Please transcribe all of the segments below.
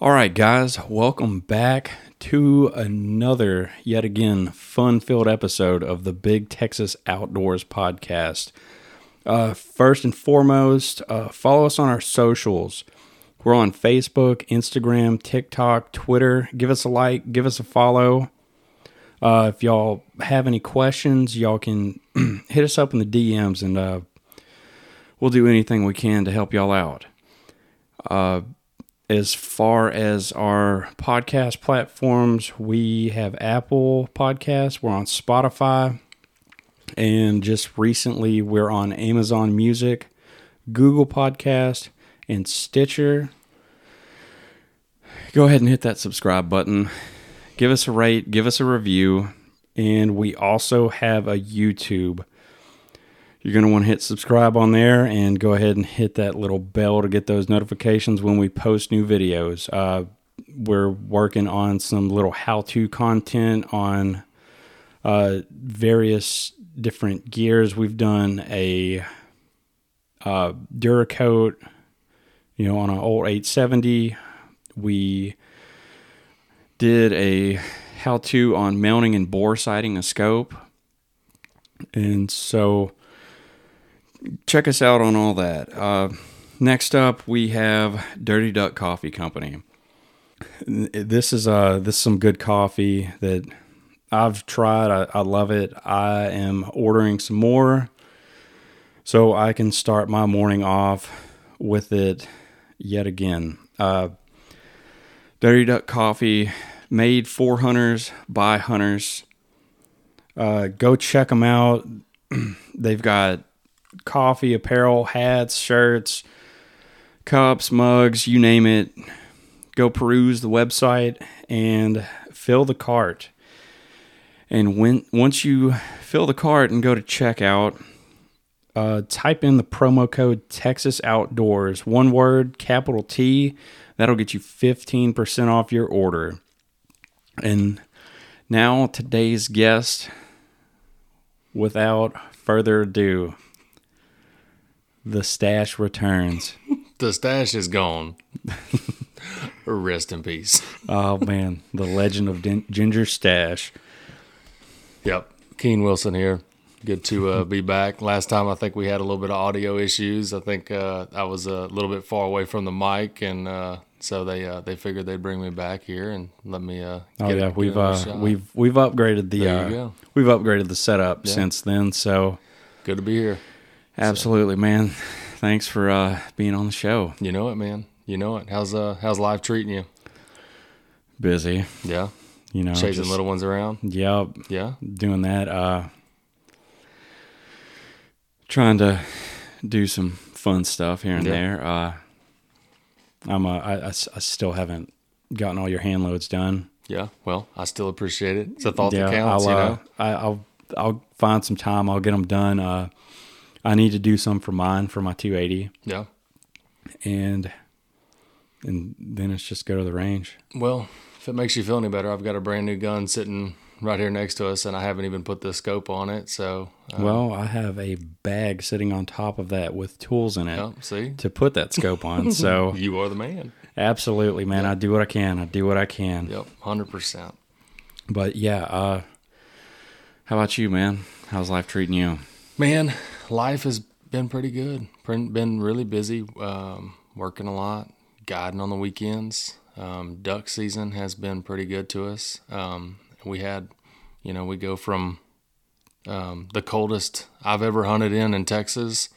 All right, guys, welcome back to another, yet again, fun filled episode of the Big Texas Outdoors podcast. Uh, first and foremost, uh, follow us on our socials. We're on Facebook, Instagram, TikTok, Twitter. Give us a like, give us a follow. Uh, if y'all have any questions, y'all can hit us up in the DMs and uh, we'll do anything we can to help y'all out. As far as our podcast platforms, we have Apple Podcasts, we're on Spotify, and just recently we're on Amazon Music, Google Podcast, and Stitcher. Go ahead and hit that subscribe button. Give us a rate, give us a review, and we also have a YouTube. You're going to want to hit subscribe on there and go ahead and hit that little bell to get those notifications when we post new videos. Uh, we're working on some little how to content on uh, various different gears. We've done a uh, Duracoat, you know, on an old 870. We did a how to on mounting and bore sighting a scope. And so check us out on all that. Uh, next up, we have Dirty Duck Coffee Company. This is uh this is some good coffee that I've tried. I, I love it. I am ordering some more so I can start my morning off with it yet again. Uh, Dirty Duck Coffee, made for hunters by hunters. Uh, go check them out. They've got coffee, apparel, hats, shirts, cups, mugs, you name it. Go peruse the website and fill the cart. And when once you fill the cart and go to checkout, uh, type in the promo code Texas Outdoors, one word, capital T. That'll get you 15% off your order. And now today's guest, without further ado, the stash returns. The stash is gone. Rest in peace. Oh man, the legend of Din- Ginger Stash. Yep. Keene Wilson here. Good to uh, be back. Last time I think we had a little bit of audio issues. I think uh, I was a little bit far away from the mic, and uh, so they uh, they figured they'd bring me back here and let me. Uh, Oh yeah, we've uh, we've we've upgraded the uh, we've upgraded the setup Yeah. since then. So good to be here. Absolutely, man. Thanks for uh, being on the show. You know it, man. You know it. How's uh how's life treating you? Busy, Yeah, you know. chasing just- little ones around. Yep, Yeah, doing that. Uh, trying to do some fun stuff here and Yeah. there. Uh, I'm uh, I, I I still haven't gotten all your hand loads done. yeah. Well, I still appreciate it. It's a thought yeah, that counts. I'll, you uh, know. I, I'll I'll find some time. I'll get them done. Uh, I need to do some for mine for my 280, Yeah. and and then it's just go to the range. Well, if it makes you feel any better, I've got a brand new gun sitting right here next to us, and I haven't even put the scope on it. So, uh, Well, I have a bag sitting on top of that with tools in it yeah, see, to put that scope on. So you are the man. absolutely, man, I do what I can. I do what I can. Yep, hundred percent. But yeah, uh, how about you, man? How's life treating you? Man, life has been pretty good. Been been really busy, um, working a lot, guiding on the weekends. Um, duck season has been pretty good to us. Um, we had, you know, we go from um, the coldest I've ever hunted in in Texas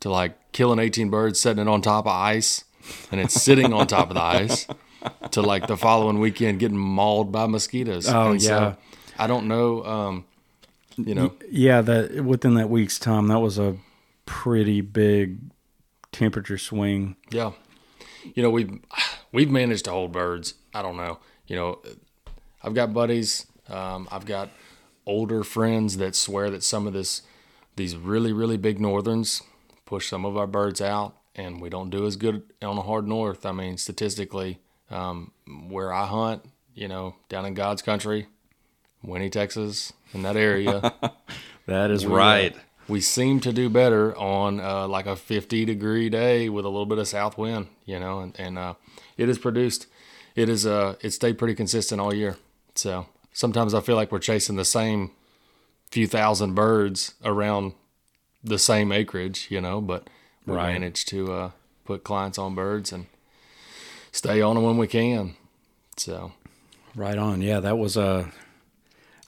to like killing 18 birds, setting it on top of ice, and it's sitting on top of the ice. To like the following weekend getting mauled by mosquitoes. Oh, And yeah. I don't know. You know, Yeah, that within that week's time, that was a pretty big temperature swing. Yeah, you know we've we've managed to hold birds. I don't know. You know, I've got buddies. Um, I've got older friends that swear that some of this these really really big northerns push some of our birds out, and we don't do as good on the hard north. I mean, statistically, um, where I hunt, you know, down in God's country, Winnie, Texas, in that area. That is we, uh, right. we seem to do better on uh, like a 50 degree day with a little bit of south wind, you know, and, and uh, it has produced it is uh it stayed pretty consistent all year. So sometimes I feel like we're chasing the same few thousand birds around the same acreage, you know, but we Right. managed to uh, put clients on birds and stay on them when we can. So Right on. Yeah, that was a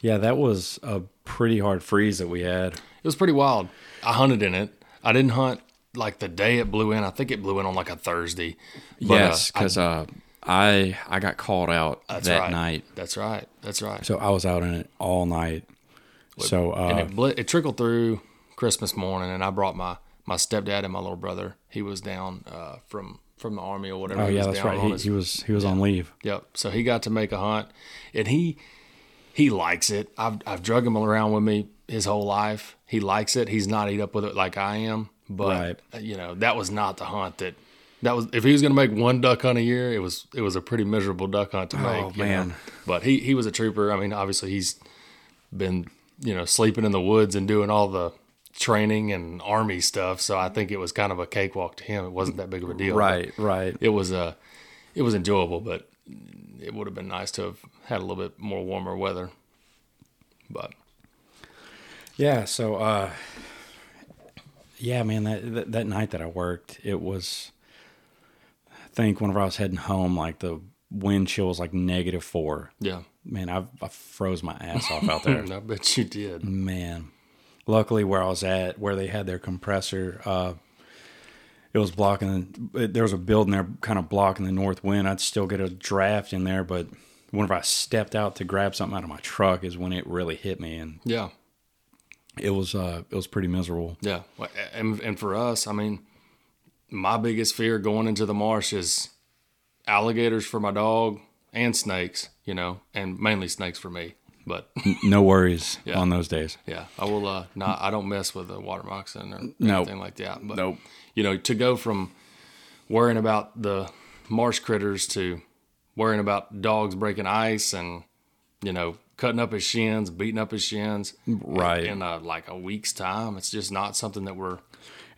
yeah, that was a pretty hard freeze that we had. it was pretty wild. I hunted in it. I didn't hunt like the day it blew in. I think it blew in on like a Thursday. But, uh, yes, because uh, I I got called out that right. night, That's right. That's right. so I was out in it all night. So and uh, it, bl- it trickled through Christmas morning, and I brought my my stepdad and my little brother. He was down uh, from from the army or whatever. oh he yeah, was that's down right. He, his- he was he was on leave. Yep. So he got to make a hunt, and he he likes it. I've I've drug him around with me his whole life. He likes it. He's not eat up with it like I am, but Right. you know that was not the hunt that. That was if he was going to make one duck hunt a year, it was it was a pretty miserable duck hunt to make. you know. man. But he he was a trooper. I mean, obviously he's been you know sleeping in the woods and doing all the training and army stuff. So I think it was kind of a cakewalk to him. It wasn't that big of a deal. Right, right. It was uh, it was enjoyable, but it would have been nice to have had a little bit more warmer weather. But Yeah. So uh, yeah, man. That, that that night that I worked, it was. I think whenever I was heading home, like the wind chill was like negative four. yeah, Man, I, I froze my ass off out there. I bet you did. Man, luckily where I was at, where they had their compressor, uh, it was blocking. There was a building there, kind of blocking the north wind. I'd still get a draft in there, but whenever I stepped out to grab something out of my truck, is when it really hit me, and Yeah, it was uh, it was pretty miserable. yeah. And and for us, I mean, my biggest fear going into the marsh is alligators for my dog and snakes. You know, and mainly snakes for me. But No worries Yeah. on those days. yeah, I will. Uh, not. I don't mess with a water moccasin or Nope. anything like that. But Nope. you know, to go from worrying about the marsh critters to worrying about dogs breaking ice and you know cutting up his shins, beating up his shins, Right. in uh, like a week's time, it's just not something that we're.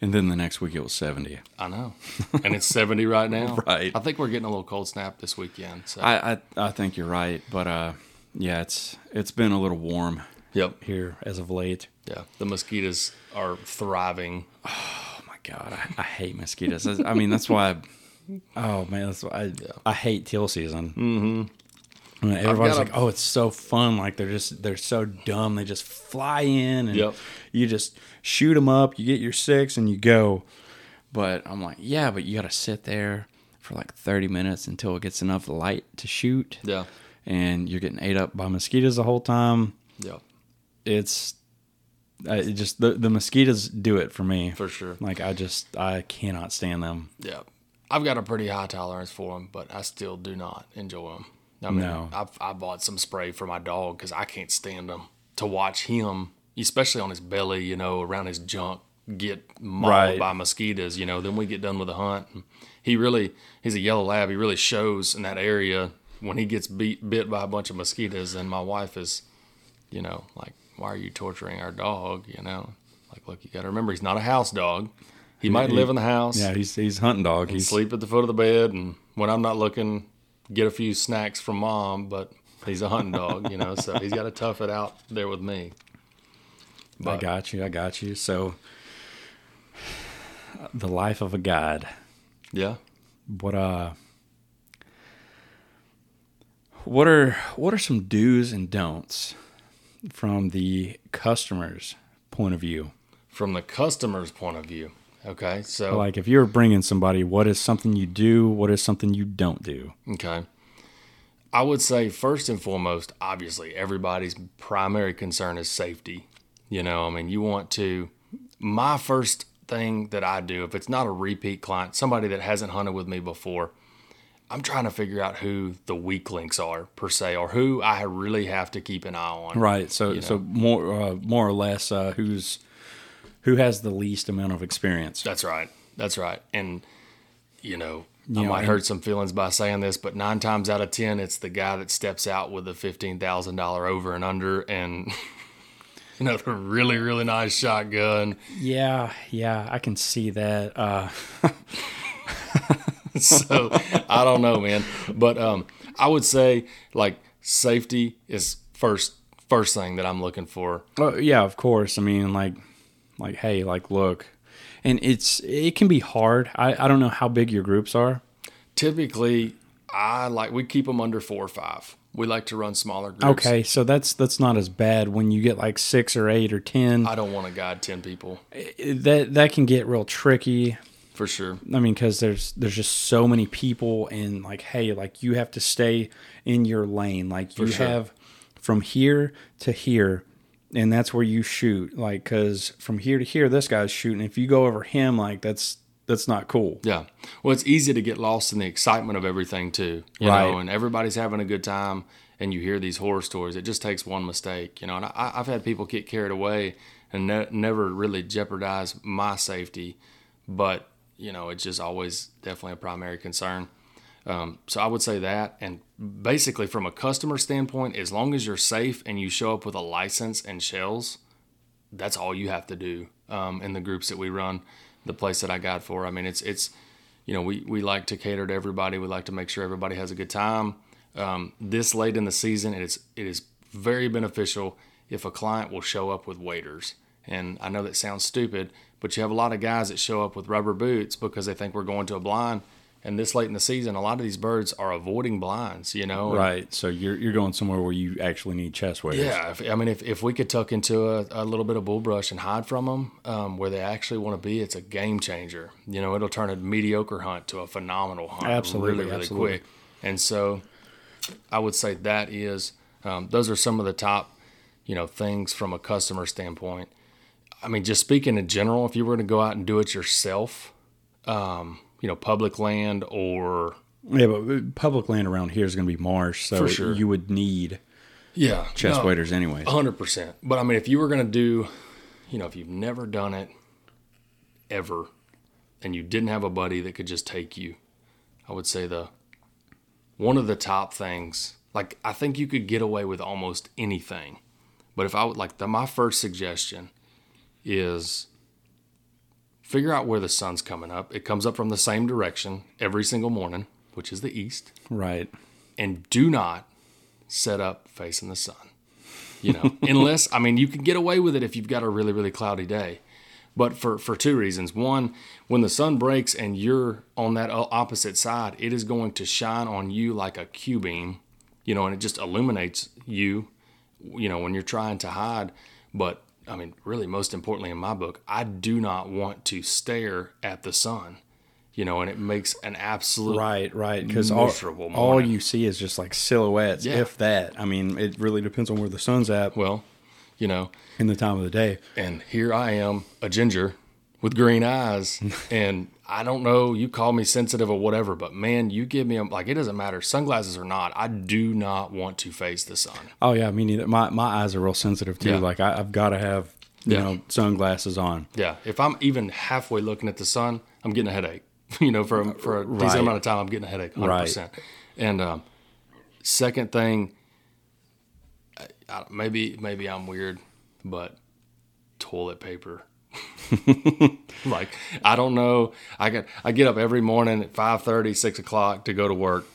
And then the next week it was seventy. I know, and it's seventy right now. Right. I think we're getting a little cold snap this weekend. So I, I I think you're right, but uh, yeah, it's it's been a little warm yep, here as of late. yeah, the mosquitoes are thriving. Oh my god, I, I hate mosquitoes. I mean, that's why. I, oh man, that's I I hate teal season. Mm-hmm. everybody's got a- like, "Oh, it's so fun!" Like they're just they're so dumb. They just fly in and Yep. you just shoot them up. You get your six and you go. But I'm like, yeah, but you got to sit there for like 30 minutes until it gets enough light to shoot, Yeah, and you're getting ate up by mosquitoes the whole time. yeah, It's I, it just the the mosquitoes do it for me. for sure. Like I just I cannot stand them. Yeah, I've got a pretty high tolerance for them, but I still do not enjoy them. I mean, No. I've, I bought some spray for my dog because I can't stand them. To watch him, especially on his belly, you know, around his junk, get mauled Right. by mosquitoes. You know, then we get done with the hunt. and He really, he's a yellow lab. He really shows in that area when he gets beat bit by a bunch of mosquitoes. And my wife is, you know, like, why are you torturing our dog? You know, like, look, you got to remember, he's not a house dog. He might he- live in the house Yeah, he's he's hunting dog. He sleep at the foot of the bed, and when I'm not looking, get a few snacks from mom. But he's a hunting dog, you know, so he's got to tough it out there with me. I got you. I got you. So the life of a guide. yeah, What uh what are what are some do's and don'ts from the customer's point of view? from the customer's point of view, okay, so Like if you're bringing somebody, what is something you do? What is something you don't do? okay. I would say first and foremost, obviously, everybody's primary concern is safety. You know, I mean, you want to. My first thing that I do, if it's not a repeat client, somebody that hasn't hunted with me before, I'm trying to figure out who the weak links are per se, or who I really have to keep an eye on. Right. So so more uh, more or less uh, who's who has the least amount of experience. That's right. That's right. And you know, You I know, might hurt some feelings by saying this, but nine times out of ten, it's the guy that steps out with a fifteen thousand dollar over and under, and you know, the really really nice shotgun. Yeah, yeah, I can see that. Uh, so I don't know, man. But um, I would say like safety is first first thing that I'm looking for. Well, yeah, of course. I mean, like, like, hey, like, look, and it's it can be hard. I I don't know how big your groups are. Typically, I like we keep them under four or five. We like to run smaller groups. Okay, so that's that's not as bad when you get like six or eight or ten. I don't want to guide ten people that that can get real tricky. for sure. I mean, because there's there's just so many people, and like, hey, like you have to stay in your lane. Like you sure. have from here to here, and that's where you shoot. Like, because from here to here, this guy's shooting. If you go over him, like that's that's not cool. Yeah. Well, it's easy to get lost in the excitement of everything too. You Right. know, and everybody's having a good time and you hear these horror stories. It just takes one mistake, you know. And I, I've had people get carried away and ne- never really jeopardize my safety, but you know, it's just always definitely a primary concern. Um, so I would say that, and basically from a customer standpoint, as long as you're safe and you show up with a license and shells, that's all you have to do um, in the groups that we run. The place that I got for, I mean, it's it's you know we we like to cater to everybody. We like to make sure everybody has a good time. Um, this late in the season, it is it is very beneficial if a client will show up with waders. And I know that sounds stupid, but you have a lot of guys that show up with rubber boots because they think we're going to a blind. And this late in the season, a lot of these birds are avoiding blinds. You know, Right. So you're you're going somewhere where you actually need chest waders. yeah, if, I mean, if, if we could tuck into a, a little bit of bullbrush and hide from them um, where they actually want to be, it's a game changer. You know, it'll turn a mediocre hunt to a phenomenal hunt Absolutely, really, really absolutely. quick. And so I would say that is, um, those are some of the top, you know, things from a customer standpoint. I mean, just speaking in general, if you were to go out and do it yourself, um, you know, public land or Yeah, but uh, public land around here is going to be marsh, so sure. you would need yeah, chest no, waders anyways. hundred percent. But I mean, if you were gonna do, you know, if you've never done it ever, and you didn't have a buddy that could just take you, I would say the one of the top things. Like I think you could get away with almost anything, but if I would like the my first suggestion is figure out where the sun's coming up. It comes up from the same direction every single morning, which is the east Right. and do not set up facing the sun. You know, unless I mean you can get away with it if you've got a really really cloudy day. But for for two reasons. One, when the sun breaks and you're on that opposite side, it is going to shine on you like a Q beam, you know, and it just illuminates you, you know, when you're trying to hide. But I mean, really most importantly in my book, I do not want to stare at the sun. You know, and it makes an absolute Right, right. Because all, all you see is just like silhouettes, Yeah. if that. I mean, it really depends on where the sun's at well, you know, in the time of the day. and here I am, a ginger with green eyes, and I don't know. You call me sensitive or whatever, but man, you give me a like. It doesn't matter, sunglasses or not. I do not want to face the sun. Oh yeah, me neither. My my eyes are real sensitive too. Yeah. Like I, I've got to have you Yeah. know sunglasses on. Yeah, if I'm even halfway looking at the sun, I'm getting a headache. You know, for a, for a Right. decent amount of time, I'm getting a headache, hundred percent. And um, second thing, I, I, maybe maybe I'm weird, but toilet paper. like I don't know. I get I get up every morning at 5:30, 6 o'clock to go to work.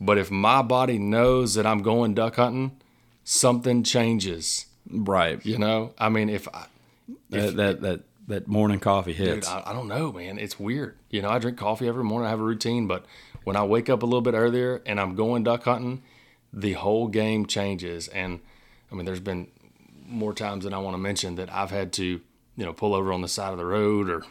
But if my body knows that I'm going duck hunting, something changes. Right. You know, I mean, if I, that, that that that morning coffee Dude, hits. I, I don't know, man. It's weird. You know, I drink coffee every morning. I have a routine, but when I wake up a little bit earlier and I'm going duck hunting, the whole game changes. And I mean, there's been more times than I want to mention that I've had to, you know, pull over on the side of the road or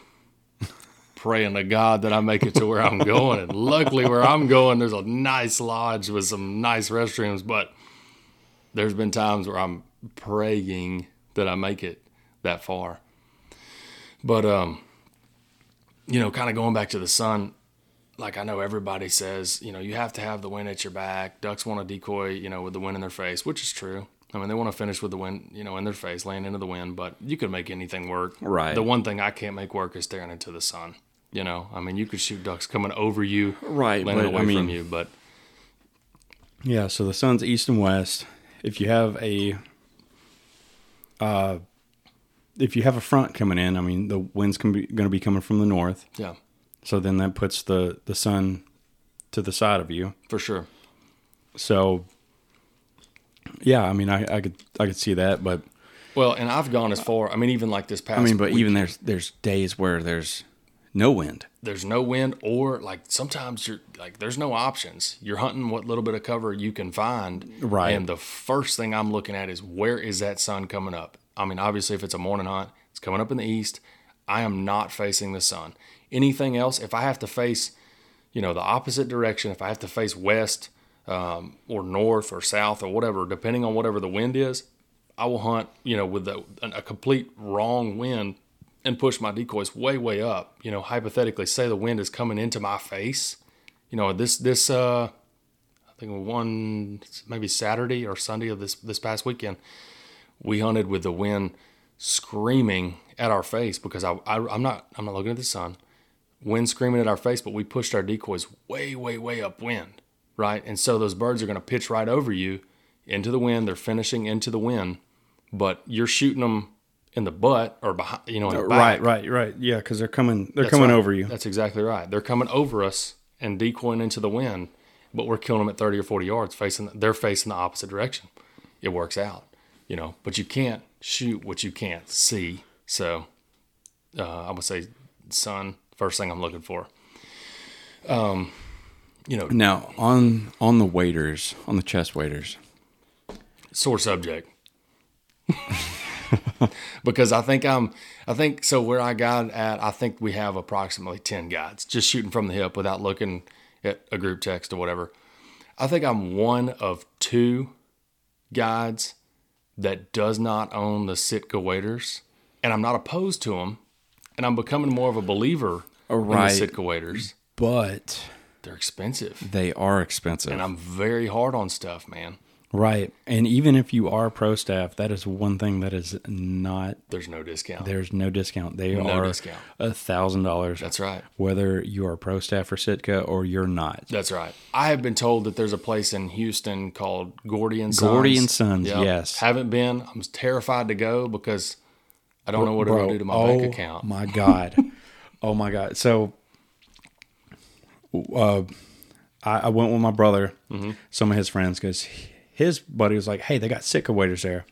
praying to God that I make it to where I'm going. And luckily, where I'm going, there's a nice lodge with some nice restrooms. But there's been times where I'm praying that I make it that far. But um, you know, kind of going back to the sun, like I know everybody says, you know, you have to have the wind at your back. Ducks want to decoy, you know, with the wind in their face, which is true. I mean, they want to finish with the wind, you know, in their face, laying into the wind. But you could make anything work. Right. The one thing I can't make work is staring into the sun. You know, I mean, you could shoot ducks coming over you, Right, landing but, away I mean- from you. But Yeah, so the sun's east and west. If you have a uh if you have a front coming in, I mean the wind's can be, going to be coming from the north. yeah, So then that puts the the sun to the side of you. for sure. So yeah, I mean, I, I could I could see that, but Well, and I've gone as far. I mean, even like this past. I mean, but week, even there's there's days where there's no wind. there's no wind, or like sometimes you're like there's no options. You're hunting what little bit of cover you can find. Right. And the first thing I'm looking at is where is that sun coming up? I mean, obviously, if it's a morning hunt, it's coming up in the east. I am not facing the sun. Anything else, if I have to face, you know, the opposite direction, if I have to face west um, or north or south or whatever, depending on whatever the wind is, I will hunt, you know, with the, a complete wrong wind and push my decoys way, way up. You know, hypothetically, say the wind is coming into my face. You know, this this uh, I think one maybe Saturday or Sunday of this this past weekend, we hunted with the wind screaming at our face because I, I I'm not I'm not looking at the sun. Wind screaming at our face, but we pushed our decoys way, way, way upwind, right? And so those birds are going to pitch right over you into the wind. They're finishing into the wind, but you're shooting them in the butt or behind, you know, in the Right, right, right. Yeah, because they're coming they're That's coming right. over you. That's exactly right. They're coming over us and decoying into the wind, but we're killing them at 30 or 40 yards, facing they're facing the opposite direction. It works out, you know, but you can't shoot what you can't see. So uh, I would say sun, first thing I'm looking for. Um, you know, Now on on the waders on the chest waders. sore subject. because I think I'm, I think so. Where I got at, I think we have approximately ten guides just shooting from the hip without looking at a group text or whatever. I think I'm one of two guides that does not own the Sitka waders and I'm not opposed to them, and I'm becoming more of a believer in Right. the Sitka waders. But They're expensive, they are expensive. and I'm very hard on stuff, man. right. And even if you are pro staff, that is one thing that is not There's no discount. there's no discount. They No are a thousand dollars. That's right. Whether you are pro staff for Sitka or you're not. That's right. I have been told that there's a place in Houston called Gordy and Sons. Gordy and Sons, yes. Haven't been. I'm terrified to go because I don't know what it'll do to my oh bank account. My God. oh my God. So uh, I, I went with my brother, Mm-hmm. some of his friends, because his buddy was like, "Hey, they got Sitka waders there,"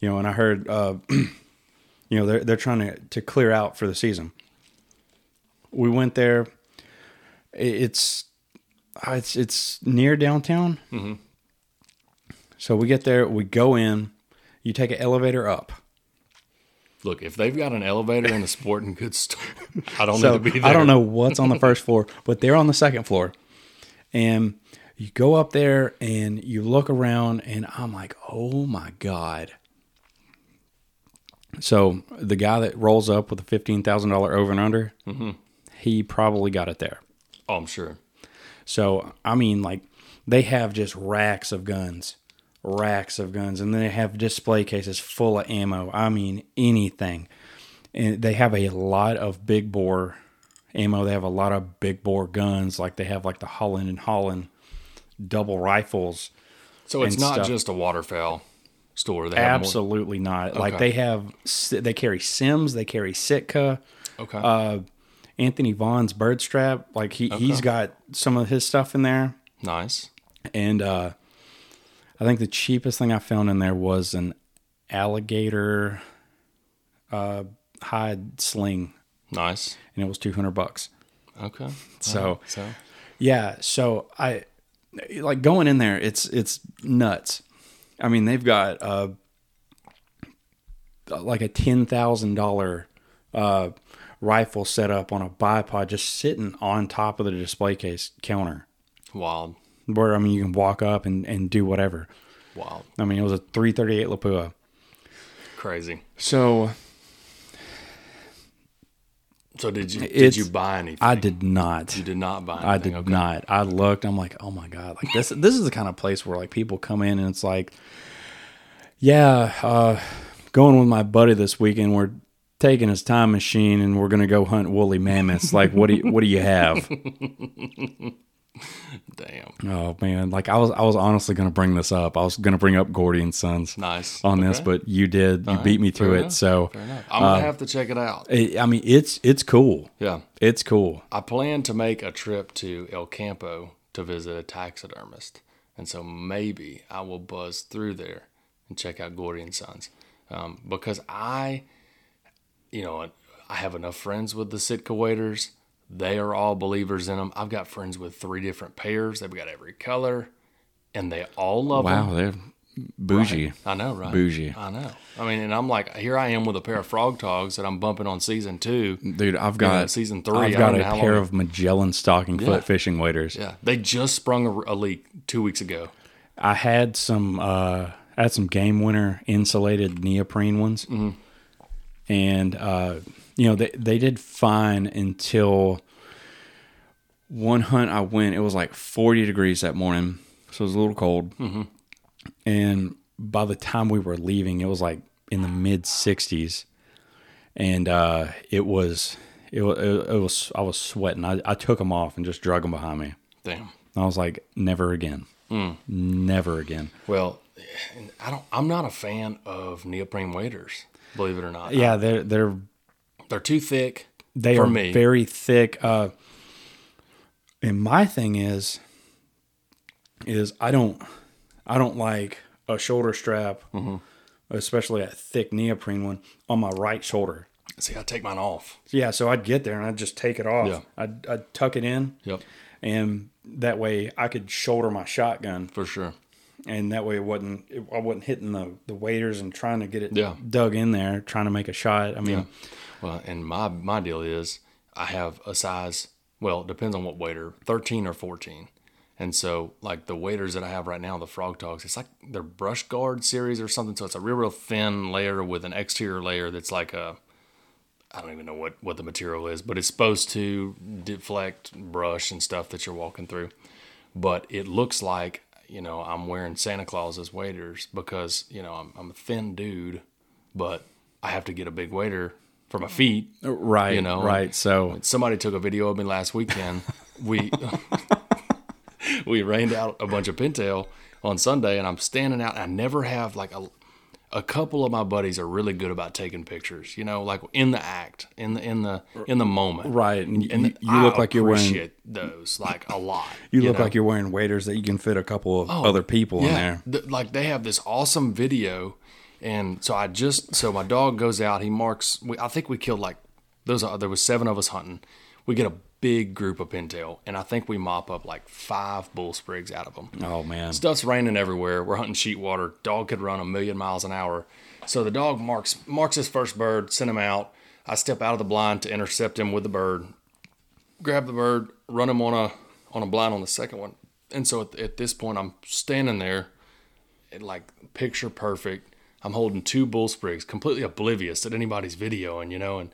you know. And I heard, uh, you know, they're they're trying to to clear out for the season. We went there. It's it's it's near downtown. Mm-hmm. So we get there, we go in. You take an elevator up. Look, if they've got an elevator in a sporting goods store, I don't So need to be there. I don't know what's on the first floor, but they're on the second floor. And you go up there and you look around, and I'm like, oh my God. So the guy that rolls up with a $15,000 over and under, Mm-hmm. he probably got it there. Oh, I'm sure. So, I mean, like, they have just racks of guns, racks of guns, and they have display cases full of ammo. I mean, anything. And they have a lot of big bore ammo. They have a lot of big bore guns. Like, they have, like, the Holland and Holland double rifles. So it's not stuff. just a waterfowl store. They Absolutely not. Like, they have, they carry Simms, they carry Sitka. Okay. Uh, Anthony Vaughn's bird strap, like he he's got some of his stuff in there. nice. And uh, I think the cheapest thing I found in there was an alligator uh, hide sling, Nice. and it was two hundred bucks. Okay. So So yeah, so I like going in there. It's it's nuts. I mean, they've got uh, like a ten thousand dollar uh, rifle set up on a bipod, just sitting on top of the display case counter. wild. Where I mean, you can walk up and, and do whatever. Wow. I mean, it was a 338 Lapua. Crazy. So So did you did you buy anything? I did not. You did not buy anything. I did okay. not. I looked. I'm like, oh my god, like this. This is the kind of place where like people come in and it's like, yeah, uh, going with my buddy this weekend. We're taking his time machine and we're gonna go hunt woolly mammoths. Like, what do you what do you have? Damn. Oh man, like I was I was honestly going to bring this up. I was going to bring up Gordy and Sons Nice. on this, but you did. You beat me to fair it. enough, So. I'm gonna have to check it out. it, I mean, it's it's cool. Yeah. It's cool. I plan to make a trip to El Campo to visit a taxidermist, and so maybe I will buzz through there and check out Gordy and Sons, um, because I, you know, I have enough friends with the Sitka waders. They are all believers in them. I've got friends with three different pairs. They've got every color, and they all love them. Wow, they're bougie. I know, right? Bougie. I know. I mean, and I'm like, here I am with a pair of Frogg Toggs that I'm bumping on season two. Dude, I've got season three, I've got a pair long- of Magellan stocking Yeah. foot fishing waders. Yeah, they just sprung a, a leak two weeks ago. I had some uh I had some game winner insulated neoprene ones. Mm-hmm. And uh you know, they they did fine until one hunt I went, it was like 40 degrees that morning. So it was a little cold. Mm-hmm. And by the time we were leaving, it was like in the mid 60s. And uh it was it was, it was I was sweating. I, I took them off and just drug them behind me. Damn. I was like, never again. Hmm. Never again. Well, I don't. I'm not a fan of neoprene waders. Believe it or not. Yeah, they're they're they're too thick. they are me. very thick. Uh, and my thing is, is I don't I don't like a shoulder strap, Mm-hmm. especially a thick neoprene one on my right shoulder. See, I take mine off. Yeah, so I'd get there and I'd just take it off. Yeah. I'd, I'd tuck it in, Yep, and that way I could shoulder my shotgun, for sure. and that way it wasn't it, I wasn't hitting the the waders and trying to get it Yeah. dug in there, trying to make a shot. I mean, Well, and my my deal is I have a size. Well, it depends on what wader, thirteen or fourteen. And so, like the waders that I have right now, the Frogg Toggs, it's like they're brush guard series or something. So it's a real, real thin layer with an exterior layer that's like a, I don't even know what what the material is, but it's supposed to deflect brush and stuff that you're walking through. But it looks like you know I'm wearing Santa Claus's waders because you know I'm I'm a thin dude, but I have to get a big wader for my feet right, You know, right. So somebody took a video of me last weekend. We we rained out a bunch of pintail on Sunday, and I'm standing out. I never have like a a couple of my buddies are really good about taking pictures. You know, like in the act, in the in the in the moment. Right, and And you, you look like you're wearing those like a lot. you look know? like you're wearing waders that you can fit a couple of oh, other people in there. Th- like they have this awesome video, and so I just so my dog goes out. He marks. We, I think we killed like those. There was seven of us hunting. We get a big group of pintail, and I think we mop up like five bull sprigs out of them. Oh man, Stuff's raining everywhere. We're hunting sheet water. Dog could run a million miles an hour. So the dog marks marks his first bird, send him out. I step out of the blind to intercept him with the bird. Grab the bird, run him on a on a blind on the second one. And so at, at this point, I'm standing there, like picture perfect. I'm holding two bull sprigs, completely oblivious that anybody's videoing, you know. And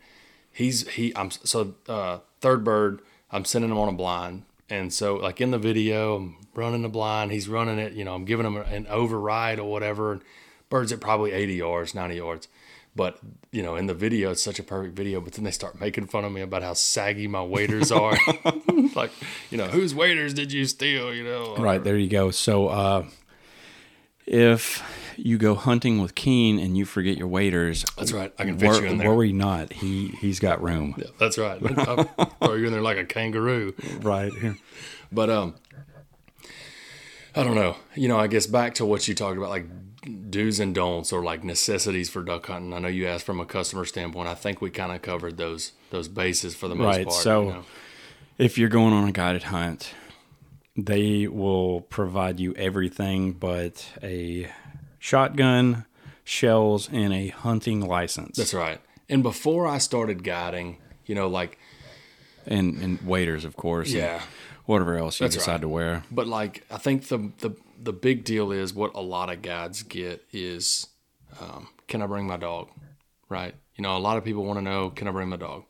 he's he I'm so uh, third bird. I'm sending him on a blind, and so like in the video, I'm running the blind. He's running it, you know. I'm giving him an override or whatever. And birds at probably 80 yards, 90 yards. But you know, in the video, it's such a perfect video. But then they start making fun of me about how saggy my waders are. like, you know, whose waders did you steal? You know, right there you go. So uh, if you go hunting with Keene and you forget your waders, That's right. I can fit wor- you in there. worry not. He he's got room. Yeah, that's right. I'll throw you in there like a kangaroo. Right. But um, I don't know. You know, I guess back to what you talked about, like do's and don'ts, or like necessities for duck hunting. I know you asked from a customer standpoint. I think we kind of covered those those bases for the most Right, part. so- you know. If you're going on a guided hunt, they will provide you everything but a shotgun, shells, and a hunting license. that's right. And before I started guiding, you know, like and and waders, of course. Yeah. whatever else you That's decide right. to wear. But like, I think the the the big deal is what a lot of guides get is, um, can I bring my dog? Right? You know, a lot of people want to know, can I bring my dog?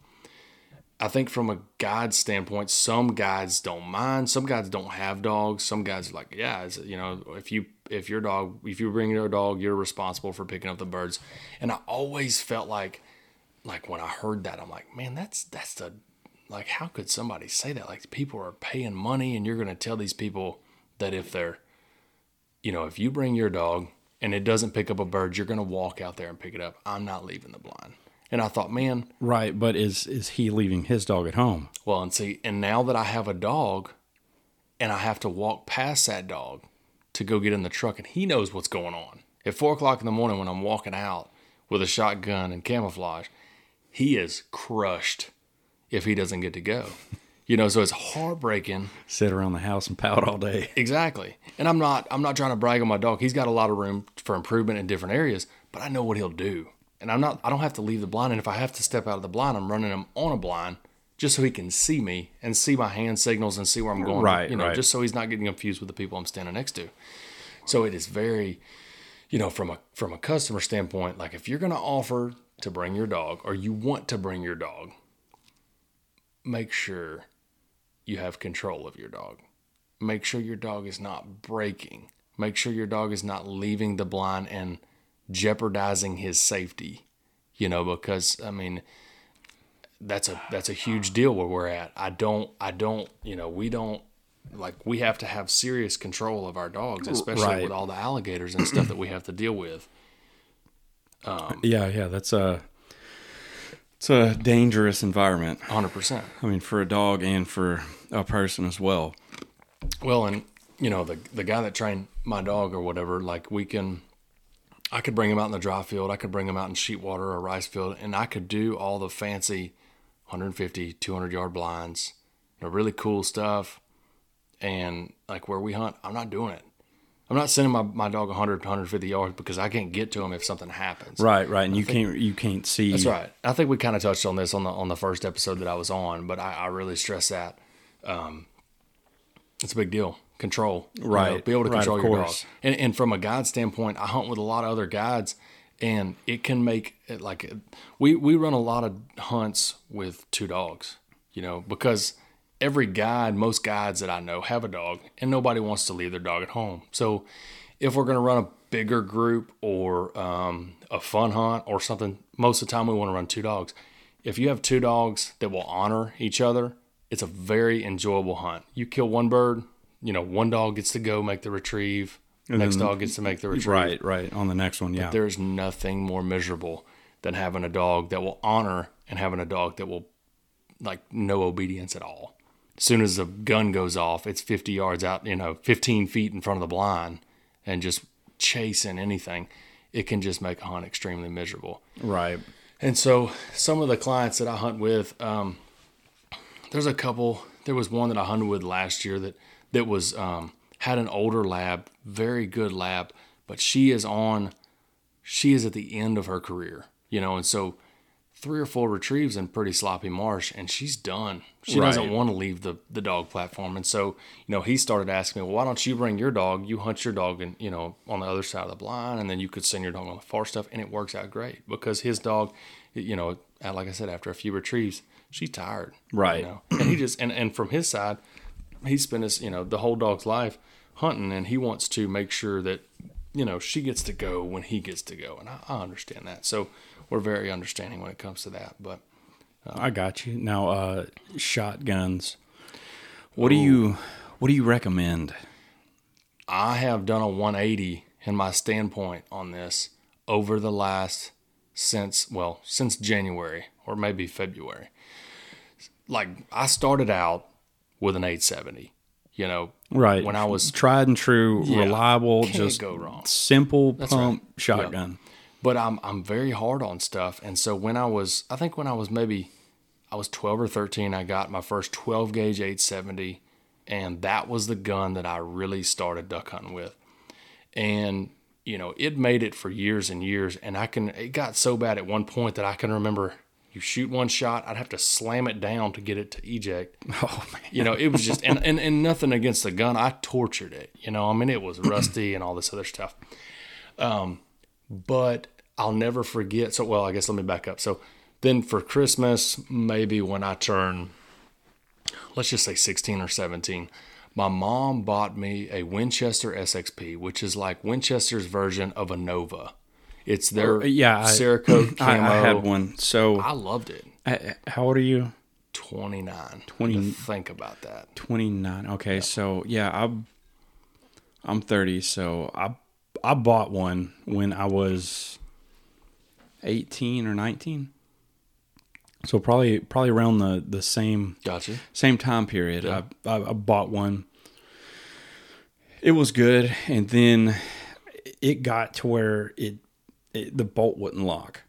I think from a guide standpoint, some guides don't mind. Some guides don't have dogs. Some guides are like, yeah, you know, if you if your dog if you bring your dog, you're responsible for picking up the birds. And I always felt like like when I heard that, I'm like, man, that's that's the like how could somebody say that? Like people are paying money and you're going to tell these people that if they're you know, if you bring your dog and it doesn't pick up a bird, you're going to walk out there and pick it up. I'm not leaving the blind. And I thought, man, Right, but is is he leaving his dog at home? well, and see, and now that I have a dog and I have to walk past that dog to go get in the truck, and he knows what's going on. At four o'clock in the morning when I'm walking out with a shotgun and camouflage, he is crushed if he doesn't get to go. You know, so it's heartbreaking. Sit around the house and pout all day. Exactly. And I'm not I'm not trying to brag on my dog. He's got a lot of room for improvement in different areas, but I know what he'll do. And I'm not I don't have to leave the blind and if I have to step out of the blind, I'm running him on a blind just so he can see me and see my hand signals and see where I'm going. Right, You know, right. just so he's not getting confused with the people I'm standing next to. So it is very you know, from a from a customer standpoint, like if you're going to offer to bring your dog or you want to bring your dog, make sure you have control of your dog. Make sure your dog is not breaking. Make sure your dog is not leaving the blind and jeopardizing his safety. You know, because I mean, that's a that's a huge deal where we're at. I don't I don't you know we don't like we have to have serious control of our dogs, especially Right. with all the alligators and stuff that we have to deal with. Um, yeah, yeah, that's a it's a dangerous environment. Hundred percent. I mean, for a dog and for a person as well. Well, and you know the the guy that trained my dog or whatever, like we can, I could bring them out in the dry field, I could bring them out in sheet water or rice field, and I could do all the fancy 150, 200 yard blinds, you know, really cool stuff. And like where we hunt, I'm not doing it. I'm not sending my, my dog 100, 150 yards because I can't get to him if something happens. Right, right, and you can't you can't see. That's right. I think we kind of touched on this on the on the first episode that I was on, but I, I really stress that. Um, it's a big deal. Control, you know, Right, be able to control of your dog. And and from a guide standpoint, I hunt with a lot of other guides, and it can make it like we we run a lot of hunts with two dogs. You know, because every guide, most guides that I know have a dog, and nobody wants to leave their dog at home. So if we're going to run a bigger group or um, a fun hunt or something, most of the time we want to run two dogs. If you have two dogs that will honor each other, it's a very enjoyable hunt. You kill one bird, you know, one dog gets to go make the retrieve, next then- dog gets to make the retrieve. Right, right. On the next one, yeah. There's nothing more miserable than having a dog that will honor and having a dog that will like no obedience at all. As soon as the gun goes off, it's 50 yards out, you know, 15 feet in front of the blind and just chasing anything. It can just make a hunt extremely miserable. Right. And so some of the clients that I hunt with, um, there's a couple. There was one that I hunted with last year that that was um, had an older lab, very good lab, but she is on, she is at the end of her career, you know, and so three or four retrieves in pretty sloppy marsh, and she's done. She doesn't want to leave the the dog platform, and so you know he started asking me, well, why don't you bring your dog? You hunt your dog, and you know on the other side of the blind, and then you could send your dog on the far stuff, and it works out great because his dog, you know, like I said, after a few retrieves, she's tired, Right. You know? and he just and and from his side, he spent his you know the whole dog's life hunting, and he wants to make sure that you know she gets to go when he gets to go, and I, I understand that. So we're very understanding when it comes to that, but. I got you. Now, uh, shotguns. What do you What do you recommend? I have done a 180 in my standpoint on this over the last since well since January or maybe February. Like I started out with an 870, you know, Right. When I was tried and true, Yeah. reliable, just go wrong. simple right. pump shotgun. but I'm I'm very hard on stuff. And so when I was I think when I was maybe I was 12 or 13, I got my first 12 gauge 870 and that was the gun that I really started duck hunting with. And you know, it made it for years and years and I can it got so bad at one point that I can remember you shoot one shot, I'd have to slam it down to get it to eject. Oh man. You know, it was just and, and, and nothing against the gun. I tortured it. You know, I mean it was rusty and all this other stuff. Um, but I'll never forget. So well, I guess let me back up. So then for Christmas, maybe when I turn let's just say 16 or 17, my mom bought me a Winchester SXP, which is like Winchester's version of a Nova. It's their uh, yeah, I- Cerakote camo. I, I had one. So, I loved it. I, how old are you? 29. 20 Think about that. 29. Okay, so yeah, I'm I'm 30, so I I bought one when I was 18 or 19. So probably probably around the the same Gotcha. same time period. Yeah. I, I I bought one. It was good, and then it got to where it, it the bolt wouldn't lock.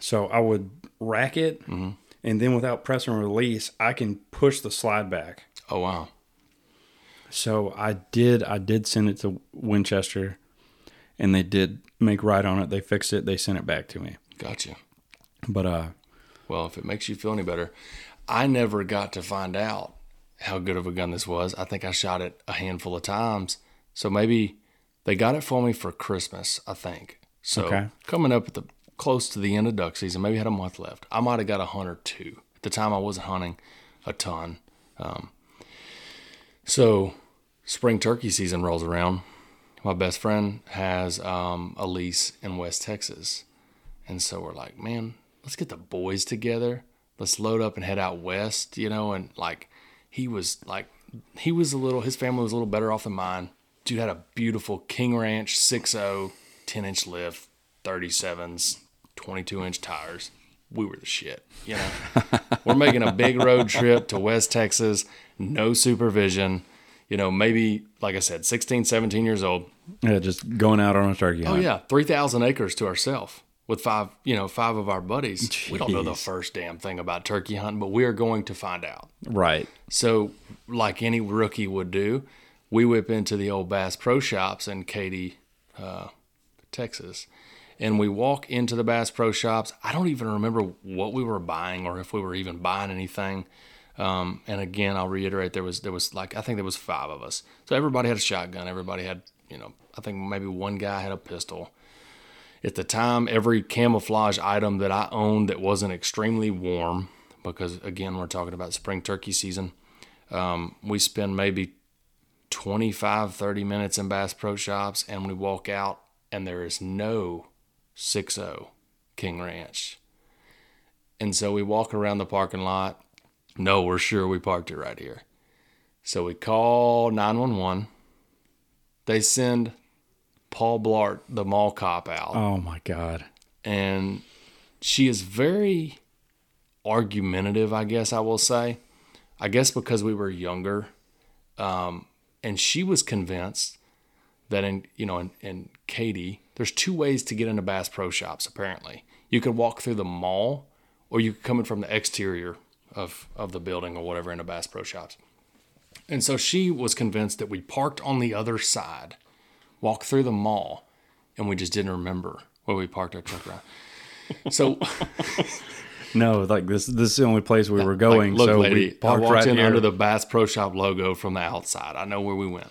So I would rack it, and then without pressing release, I can push the slide back. Oh, wow. So I did. I did send it to Winchester, and they did make right on it. They fixed it. They sent it back to me. Gotcha. But uh, Well, if it makes you feel any better, I never got to find out how good of a gun this was. I think I shot it a handful of times. So maybe they got it for me for Christmas, I think. So Okay. coming up at the close to the end of duck season, maybe had a month left. I might have got a hunt or two. At the time I wasn't hunting a ton. Um, so spring turkey season rolls around. My best friend has um, a lease in West Texas. And so we're like, man, let's get the boys together. Let's load up and head out west, you know. And like, he was like, he was a little, his family was a little better off than mine. Dude had a beautiful King Ranch 6.0, 10 inch lift, 37s, 22 inch tires. We were the shit, you know. we're making a big road trip to West Texas, no supervision, you know, maybe, like I said, 16, 17 years old. yeah, just going out on a turkey Hunt. Oh yeah, three thousand acres to ourselves with five, you know, five of our buddies. We don't know the first damn thing about turkey hunting, but we are going to find out. Right. So, like any rookie would do, we whip into the old Bass Pro Shops in Katy, uh, Texas, and we walk into the Bass Pro Shops. I don't even remember what we were buying or if we were even buying anything. Um, and again, I'll reiterate, there was there was like I think there was five of us, so everybody had a shotgun. Everybody had, you know, I think maybe one guy had a pistol. At the time, every camouflage item that I owned that wasn't extremely warm, because again, we're talking about spring turkey season, um, we spend maybe 25, 30 minutes in Bass Pro Shops and we walk out and there is no 6 0 King Ranch. And so we walk around the parking lot. No, we're sure we parked it right here. So we call 911. They send Paul Blart, the mall cop, out Oh my God. and she is very argumentative i guess i will say i guess because we were younger um, and she was convinced that in you know in, in katy there's two ways to get into bass pro shops apparently. You could walk through the mall or you could come in from the exterior of of the building or whatever into bass pro shops. And so she was convinced that we parked on the other side walked through the mall and we just didn't remember where we parked our truck around so No, like this. This is the only place we were Like, going. look, so lady, we I parked walked right in here. under the Bass Pro Shop logo from the outside. I know where we went.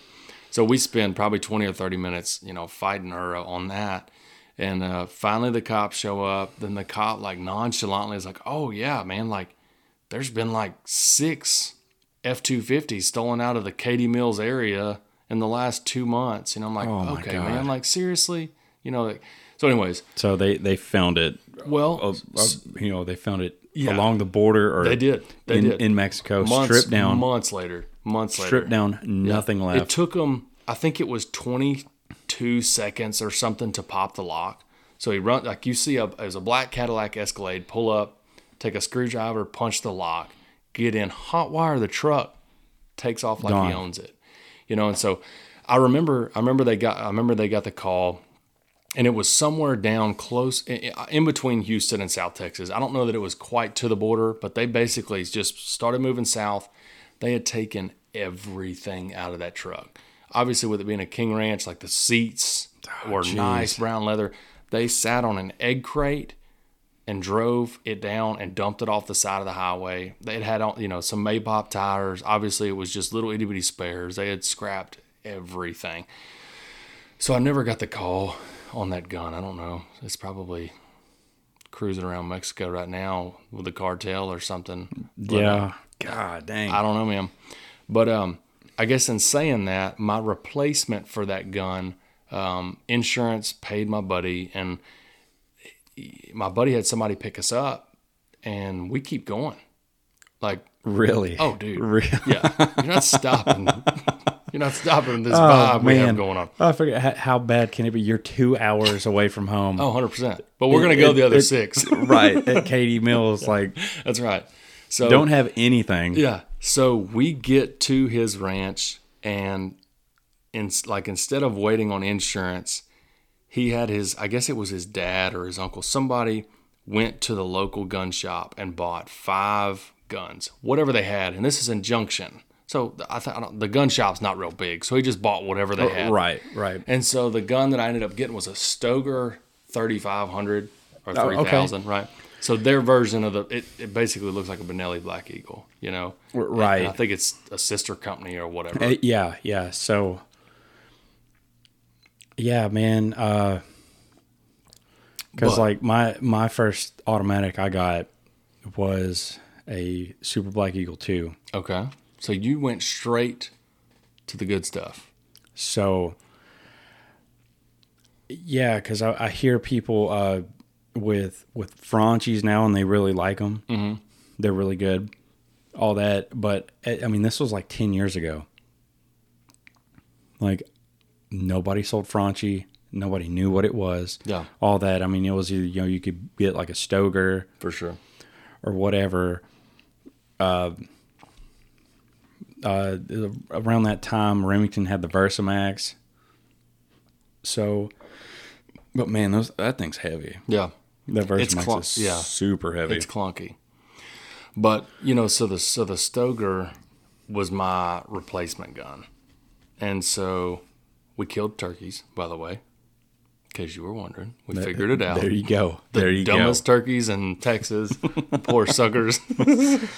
So we spend probably 20 or 30 minutes, you know, fighting her on that. And uh, finally the cops show up. Then the cop, like, nonchalantly is like, oh, yeah, man, like, there's been like six F 250s stolen out of the Katy Mills area in the last two months. And I'm like, Oh, okay, God. man, like, seriously? You know, like, so, anyways, so they they found it. well, Uh, uh, you know, they found it Yeah. along the border or they did. They in, did. in Mexico. months, stripped down. months later. Months later. stripped down. Nothing It left. It took them. I think it was 22 seconds or something to pop the lock. So he run like you see a it was a black Cadillac Escalade pull up, take a screwdriver, punch the lock, get in, hot wire the truck, takes off like Gone. he owns it. You know, and so I remember I remember they got I remember they got the call and it was somewhere down close in, between Houston and South Texas. I don't know that it was quite to the border, but they basically just started moving south. They had taken everything out of that truck. Obviously, with it being a King Ranch, like the seats oh, were geez. nice brown leather. They sat on an egg crate and drove it down and dumped it off the side of the highway. They had had on, you know, some Maypop tires. Obviously, it was just little itty bitty spares. They had scrapped everything. So I never got the call on that gun. I don't know. It's probably cruising around Mexico right now with a cartel or something. But, uh, yeah. God dang. I don't know, man. But um, I guess in saying that, my replacement for that gun, um, insurance paid my buddy, and my buddy had somebody pick us up, and we keep going. Like, Really? oh, dude, Really? yeah, you're not stopping. you're not stopping this Oh, vibe we have man. going on. I forget how, bad can it be? You're two hours away from home. Oh, 100 percent. But we're gonna go the other it- six. right at Katy Mills. Like, That's right. So don't have anything. Yeah. So we get to his ranch, and in like instead of waiting on insurance, he had his. I guess it was his dad or his uncle. Somebody went to the local gun shop and bought five guns, whatever they had, and this is in Junction. So I thought the gun shop's not real big, so he just bought whatever they had. Oh, Right, right. And so the gun that I ended up getting was a Stoeger 3500 or Oh, okay. 3000, right? So their version of the it, it basically looks like a Benelli Black Eagle, you know. right. And I think it's a sister company or whatever. Uh, yeah, yeah. So, yeah, man. Uh, because like my my first automatic I got was a Super Black Eagle two. Okay. So you went straight to the good stuff. So, yeah, because I, I hear people uh, with with Franchis now, and they really like them. Mm-hmm. They're really good, all that. But eh, I I mean, this was like ten years ago. Like nobody sold Franchi. Nobody knew what it was. Yeah. all that. I mean, it was either you know you could get like a Stoeger For sure. or whatever. Uh, uh, around that time, Remington had the Versamax. So, but man, those that thing's heavy. Yeah. The It's Versamax cl- is yeah. super heavy. It's clunky. But, you know, so the so the Stoeger was my replacement gun. And so we killed turkeys, by the way. In case you were wondering. We figured it out. There you go. there you go. dumbest turkeys in Texas. Poor suckers. Man,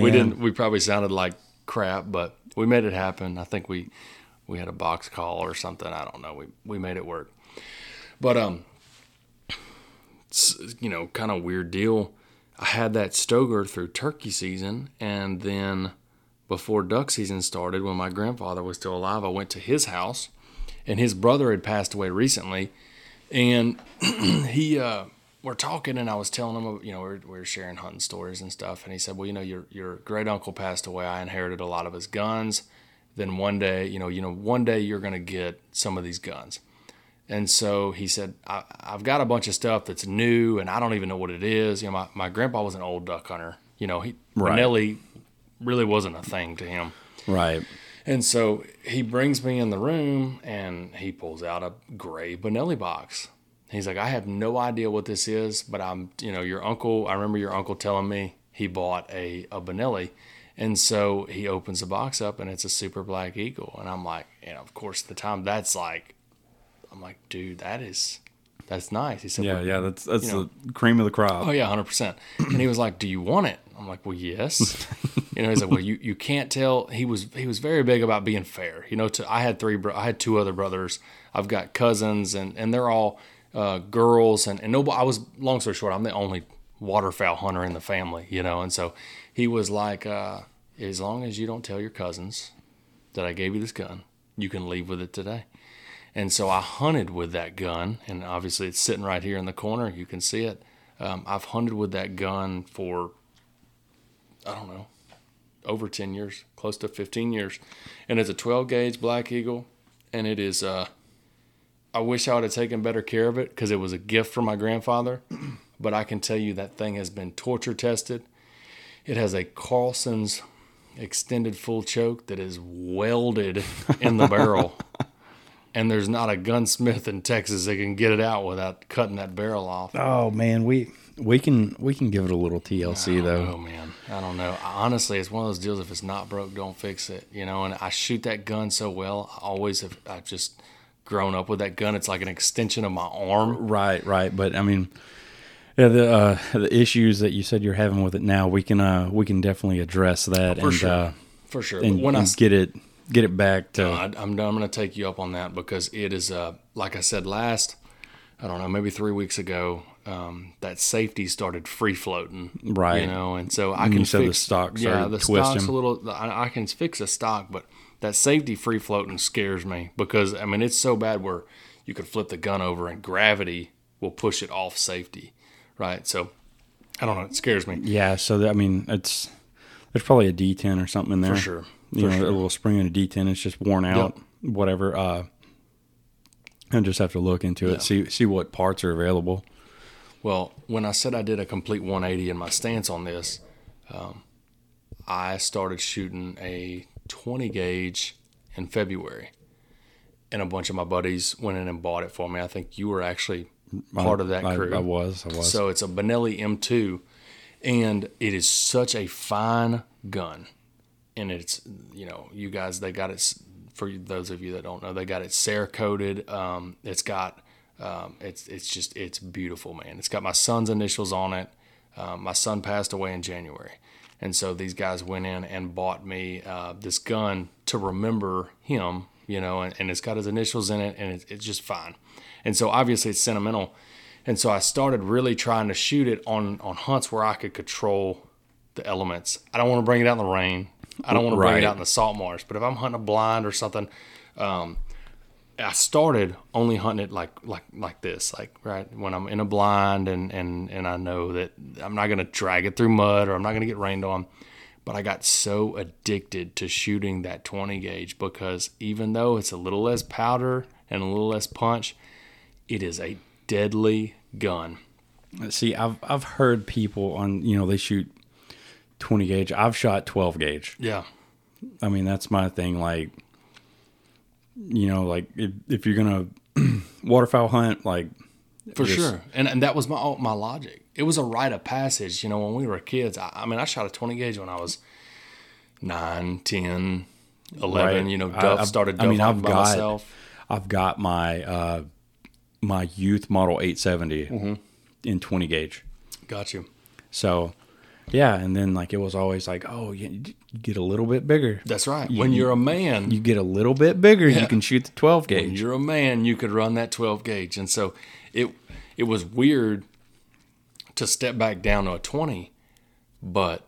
we didn't. We probably sounded like crap, but we made it happen. I think we we had a box call or something. I don't know. We we made it work. But um, you know, kind of weird deal. I had that Stoeger through turkey season, and then before duck season started, when my grandfather was still alive, I went to his house, and his brother had passed away recently, and he uh, we're talking, and I was telling him, you know, we're, we're sharing hunting stories and stuff, and he said, well, you know, your your great uncle passed away. I inherited a lot of his guns. Then one day, you know, you know, one day you're gonna get some of these guns. And so he said, I, I've got a bunch of stuff that's new and I don't even know what it is. You know, my, my grandpa was an old duck hunter. You know, he Right. Benelli really wasn't a thing to him. right. And so he brings me in the room and he pulls out a gray Benelli box. He's like, I have no idea what this is, but I'm, you know, your uncle, I remember your uncle telling me he bought a, a Benelli. And so he opens the box up and it's a super black eagle. And I'm like, and of course, the time that's like, I'm like, dude, that is, that's nice. He said, Yeah, yeah. That's that's you know- the cream of the crop. Oh yeah, hundred percent. And he was like, "Do you want it?" I'm like, "Well, yes." you know, he's like, "Well, you, you can't tell." He was he was very big about being fair. You know, to I had three, bro- I had two other brothers. I've got cousins, and and they're all uh, girls, and and nobody. I was long story short, I'm the only waterfowl hunter in the family. You know, and so he was like, uh, "As long as you don't tell your cousins that I gave you this gun, you can leave with it today." And so I hunted with that gun, and obviously it's sitting right here in the corner. You can see it. Um, I've hunted with that gun for, I don't know, over 10 years, close to 15 years. And it's a 12 gauge Black Eagle, and it is, uh, I wish I would have taken better care of it because it was a gift from my grandfather. But I can tell you that thing has been torture tested. It has a Carlson's extended full choke that is welded in the barrel. And there's not a gunsmith in Texas that can get it out without cutting that barrel off. Oh man, we we can we can give it a little TLC though. Oh man, I don't know. Honestly, it's one of those deals. If it's not broke, don't fix it. You know. And I shoot that gun so well. I always have. I've just grown up with that gun. It's like an extension of my arm. Right, right. But I mean, yeah, the uh, the issues that you said you're having with it now, we can uh, we can definitely address that For and sure. uh, For sure. and, when I get it get it back to I, I'm, I'm going to take you up on that because it is, uh, like I said last, I don't know, maybe three weeks ago, um, that safety started free floating. Right. You know, and so I And can said the fix, stock Yeah, the stock's a little, I, I can fix a stock, but that safety free floating scares me because, I mean, it's so bad where you could flip the gun over and gravity will push it off safety. Right. So I don't know. It scares me. yeah. So I mean, it's There's probably a detent or something in there. For sure. You For know, sure. a little spring in a detent. It's just worn out, whatever. Uh, I just have to look into it, Yeah. see see what parts are available. Well, when I said I did a complete 180 in my stance on this, um, I started shooting a 20 gauge in February, and a bunch of my buddies went in and bought it for me. I think you were actually part of that I, crew. I was. I was. So it's a Benelli M2, and it is such a fine gun. And it's you know you guys they got it for those of you that don't know they got it Cerakoted. Um, it's got um, it's it's just it's beautiful man. It's got my son's initials on it. Um, my son passed away in January, and so these guys went in and bought me uh, this gun to remember him. You know, and, and it's got his initials in it, and it's, it's just fine. And so obviously it's sentimental. And so I started really trying to shoot it on on hunts where I could control the elements. I don't want to bring it out in the rain. I don't want to bring Right. it out in the salt marsh. But if I'm hunting a blind or something, um, I started only hunting it like like like this, like right when I'm in a blind and and and I know that I'm not gonna drag it through mud or I'm not gonna get rained on. But I got so addicted to shooting that 20 gauge because even though it's a little less powder and a little less punch, it is a deadly gun. See, I've I've heard people on you know they shoot 20 gauge. I've shot 12 gauge. Yeah. I mean that's my thing. Like, you know, like if, if you're gonna waterfowl hunt, like For Just- sure, and and that was my my logic. It was a rite of passage. You know, when we were kids, I, I mean, I shot a 20 gauge when I was 9, 10, 11. Right. You know, I- dove I've- started I dove mean, I've by got- myself. I've got my uh my youth model 870 Mm-hmm. in 20 gauge. Got you. So yeah, and then like it was always like, oh, you get a little bit bigger. That's right. when you're a man, You get a little bit bigger, Yeah. you can shoot the 12 gauge. when you're a man, you could run that 12 gauge, and so it it was weird to step back down to a 20, but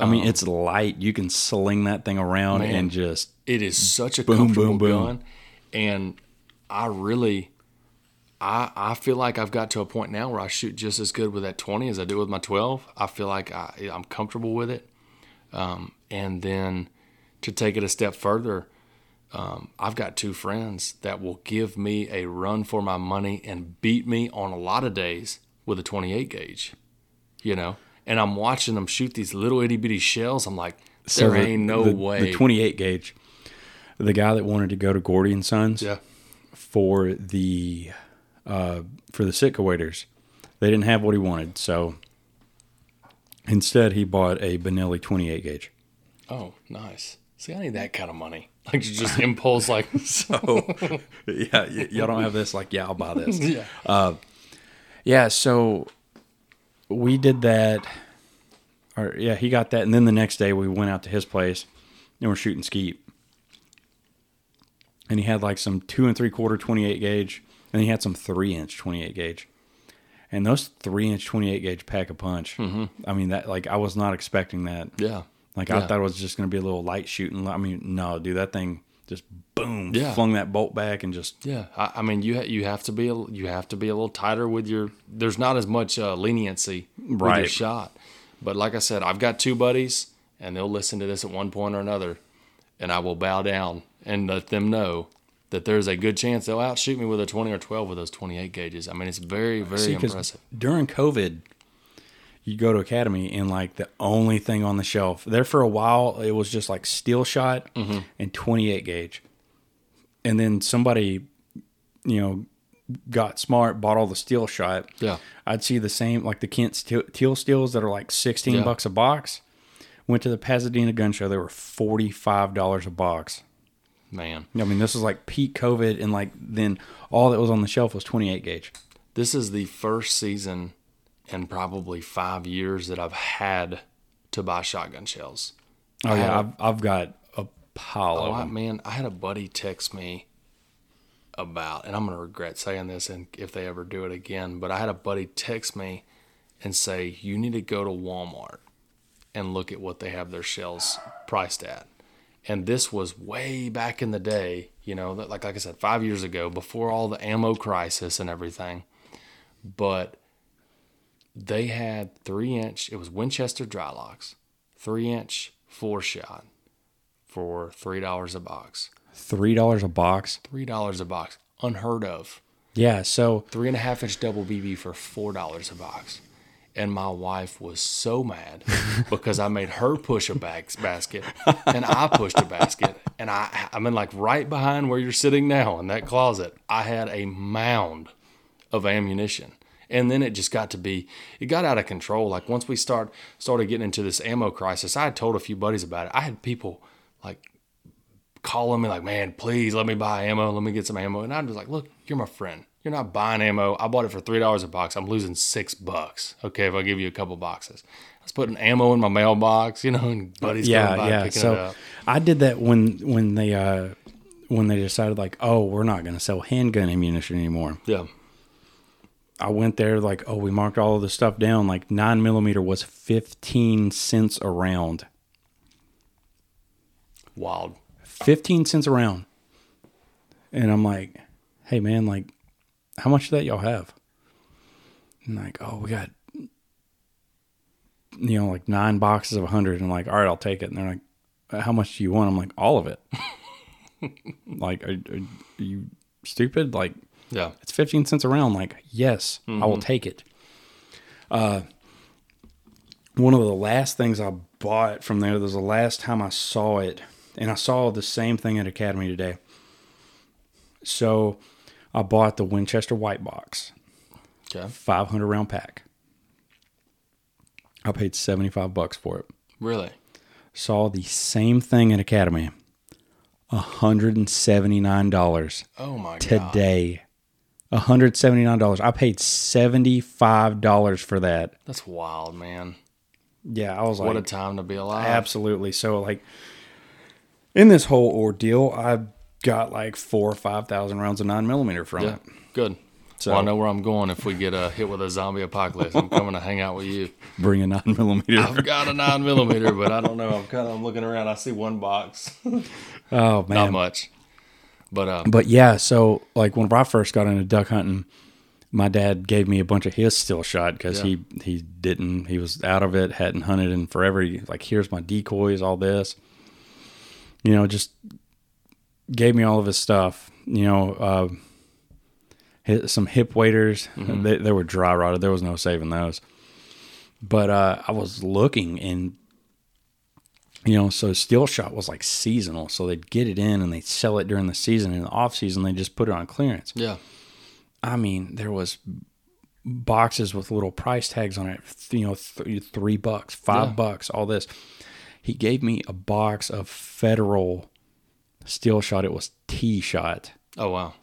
I mean, it's light. You can sling that thing around Man. and just it is such a Boom, comfortable boom, boom. gun and i really I, I feel like I've got to a point now where I shoot just as good with that 20 as I do with my 12. I feel like I, I'm comfortable with it. Um, and then to take it a step further, um, I've got two friends that will give me a run for my money and beat me on a lot of days with a 28 gauge, you know? And I'm watching them shoot these little itty bitty shells. I'm like, there the- ain't no the, way. The 28 gauge. The guy that wanted to go to Gordy and Sons yeah. for the uh, for the Sitka waders, they didn't have what he wanted, so instead he bought a Benelli 28 gauge. Oh, nice. See, I need that kind of money. Like you just impulse, like So yeah, y- y'all don't have this. Like, yeah, I'll buy this. yeah, Yeah, so we did that. Or yeah, he got that, and then the next day we went out to his place and we're shooting skeet. And he had like some two and three quarter 28 gauge, and he had some three inch 28 gauge. And those three inch 28 gauge pack a punch. Mm-hmm. I mean, that like I was not expecting that. yeah, Like I thought it was just going to be a little light shooting. I mean, no, dude, that thing just boom, Yeah. flung that bolt back and just yeah. I, I mean, you ha- you have to be a, you have to be a little tighter with your. There's not as much uh, leniency with your shot, but like I said, I've got two buddies, and they'll listen to this at one point or another, and I will bow down and let them know that there's a good chance they'll outshoot me with a 20 or 12 with those 28 gauges. I mean, it's very very See, impressive. During COVID, you go to Academy and like the only thing on the shelf there for a while, it was just like steel shot Mm-hmm. and 28 gauge. And then somebody, you know, got smart, bought all the steel shot. Yeah. I'd see the same, like the Kent steel, teal steels that are like 16 Yeah. bucks a box. Went to the Pasadena gun show, they were $45 a box. Man, I mean, this was like peak COVID, and like then all that was on the shelf was 28 gauge. this is the first season in probably five years that I've had to buy shotgun shells. Oh yeah, I've I've got a pile Oh, of them. man, I had a buddy text me about, and I'm gonna regret saying this, and if they ever do it again, but I had a buddy text me and say you need to go to Walmart and look at what they have their shells priced at. And this was way back in the day, you know, like like I said, five years ago, before all the ammo crisis and everything. But they had three inch. It was Winchester Dryloks, three inch four shot for three dollars a box. Three dollars a box. Three dollars a box, unheard of. Yeah. So Three and a half inch double BB for four dollars a box. And my wife was so mad because I made her push a bags basket and I pushed a basket. And I I mean like right behind where you're sitting now in that closet, I had a mound of ammunition. And then it just got to be it got out of control. Like once we start started getting into this ammo crisis, I had told a few buddies about it. I had people like calling me like, man, please let me buy ammo. Let me get some ammo. And I'm just like, look, you're my friend. You're not buying ammo. I bought it for three dollars a box. I'm losing six bucks. Okay, if I give you a couple boxes. I was putting ammo in my mailbox, you know, and buddies yeah, by yeah. picking it So up. I did that when when they uh when they decided like, oh, we're not going to sell handgun ammunition anymore. Yeah. I went there like, oh, we marked all of the stuff down. Like nine millimeter was fifteen cents a round. Wild. 15 cents a round. And I'm like, hey man, like, how much of that y'all have? And like, oh, we got, you know, like nine boxes of 100. And I'm like, all right, I'll take it. And they're like, how much do you want? I'm like, all of it. like, are, are you stupid? Like, Yeah. it's 15 cents a round. Like, yes, I will take it. Uh, one of the last things I bought from there, was the last time I saw it, and I saw the same thing at Academy today. So I bought the Winchester White Box, Okay. 500 round pack. I paid 75 bucks for it. Really? Saw the same thing at Academy, $179 Oh my god. today. $179. I paid $75 for that. That's wild, man. Yeah, I was like, What a time to be alive. absolutely. So, like, in this whole ordeal, I got like four or 5,000 rounds of nine millimeter from Yeah. it. Good. So- well, I know where I'm going if we get uh, hit with a zombie apocalypse. I'm coming to hang out with you. Bring a nine millimeter. I've got a nine millimeter, but I don't know. I'm kind of I'm looking around. I see one box, Oh, man, not much. But uh, But yeah, so like when I first got into duck hunting, my dad gave me a bunch of his still shot because Yeah. he he didn't he was out of it, hadn't hunted in forever. He, like here's my decoys, all this. You know, just gave me all of his stuff. You know, uh, hit some hip waders. They, they were dry rotted. There was no saving those. But uh, I was looking and you know, so steel shot was like seasonal. So they'd get it in and they'd sell it during the season. In the off season, they just put it on clearance. yeah, I mean, there was boxes with little price tags on it. You know, th- three bucks, five Yeah. bucks, all this. He gave me a box of federal steel shot. It was T shot. oh wow,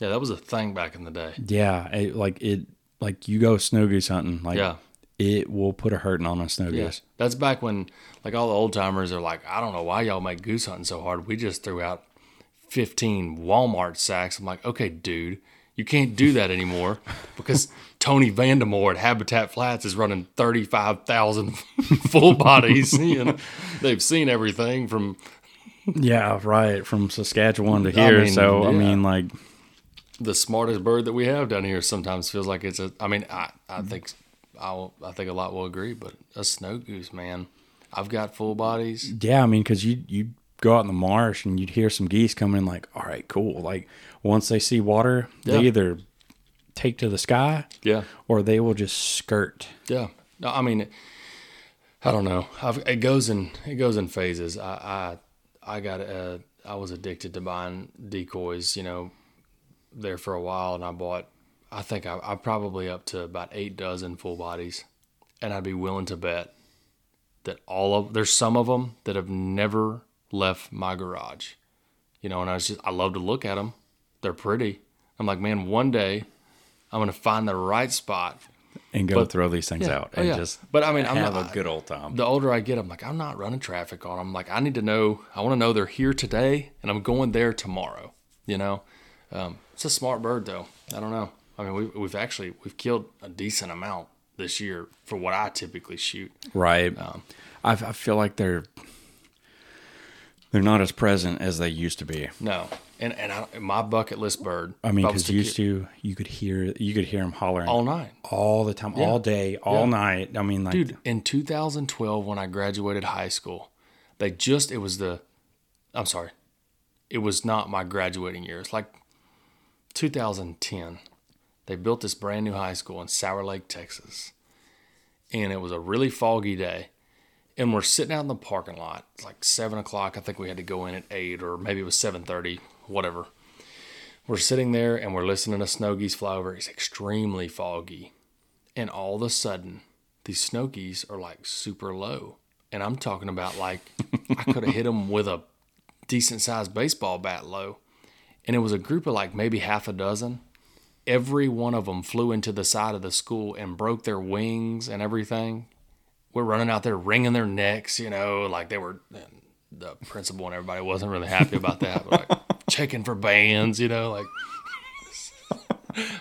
yeah, that was a thing back in the day. Yeah, it, like it, like you go snow goose hunting, like Yeah. It will put a hurting on a snow Yeah, goose. that's back when like all the old timers are like, I don't know why y'all make goose hunting so hard. We just threw out 15 Walmart sacks. I'm like, okay, dude, you can't do that anymore because Tony Vandemore at Habitat Flats is running 35,000 full bodies. You know, they've seen everything from Yeah, right. From Saskatchewan to I here. mean, so I mean, like, the smartest bird that we have down here. Sometimes feels like it's a. I mean, I I think I I think a lot will agree, but a snow goose, man. I've got full bodies. Yeah, I mean, because you you go out in the marsh and you'd hear some geese coming. Like, all right, cool. Like once they see water, Yeah. they either take to the sky Yeah. or they will just skirt. Yeah. No, I mean, I don't know. I've, it goes in it goes in phases. I I I got uh I was addicted to buying decoys. You know, there for a while, and I bought. I think I I probably up to about eight dozen full bodies, and I'd be willing to bet that all of there's some of them that have never left my garage. You know, and I was just I love to look at them. They're pretty. I'm like, man, one day I'm gonna find the right spot and go But- throw these things yeah. out Oh, and yeah. just But I mean, I'm have not- a good old time. the older I get, I'm like, I'm not running traffic on them. Like, I need to know, I want to know they're here today and I'm going there tomorrow. You know, um, it's a smart bird though. I don't know. I mean, we've, we've actually, we've killed a decent amount this year for what I typically shoot. right. Um, I, I feel like they're they're not as present as they used to be. No, And and I, my bucket list bird. I mean, because used to you could hear you could hear him hollering all night. all the time, all day, all Yeah. night. I mean, like, Dude, in 2012, when I graduated high school, they just, it was the, I'm sorry, it was not my graduating year. It's like 2010. They built this brand new high school in Sour Lake, Texas. And it was a really foggy day. And we're sitting out in the parking lot. It's like seven o'clock. I think we had to go in at eight, or maybe it was seven thirty, whatever. We're sitting there and we're listening to snow geese fly over. It's extremely foggy. And all of a sudden, these snow geese are like super low. And I'm talking about like I could have hit them with a decent sized baseball bat low. And it was a group of like maybe half a dozen. Every one of them flew into the side of the school and broke their wings and everything. We're running out there wringing their necks, you know, like they were. and The principal and everybody wasn't really happy about that, but like checking for bands, you know, like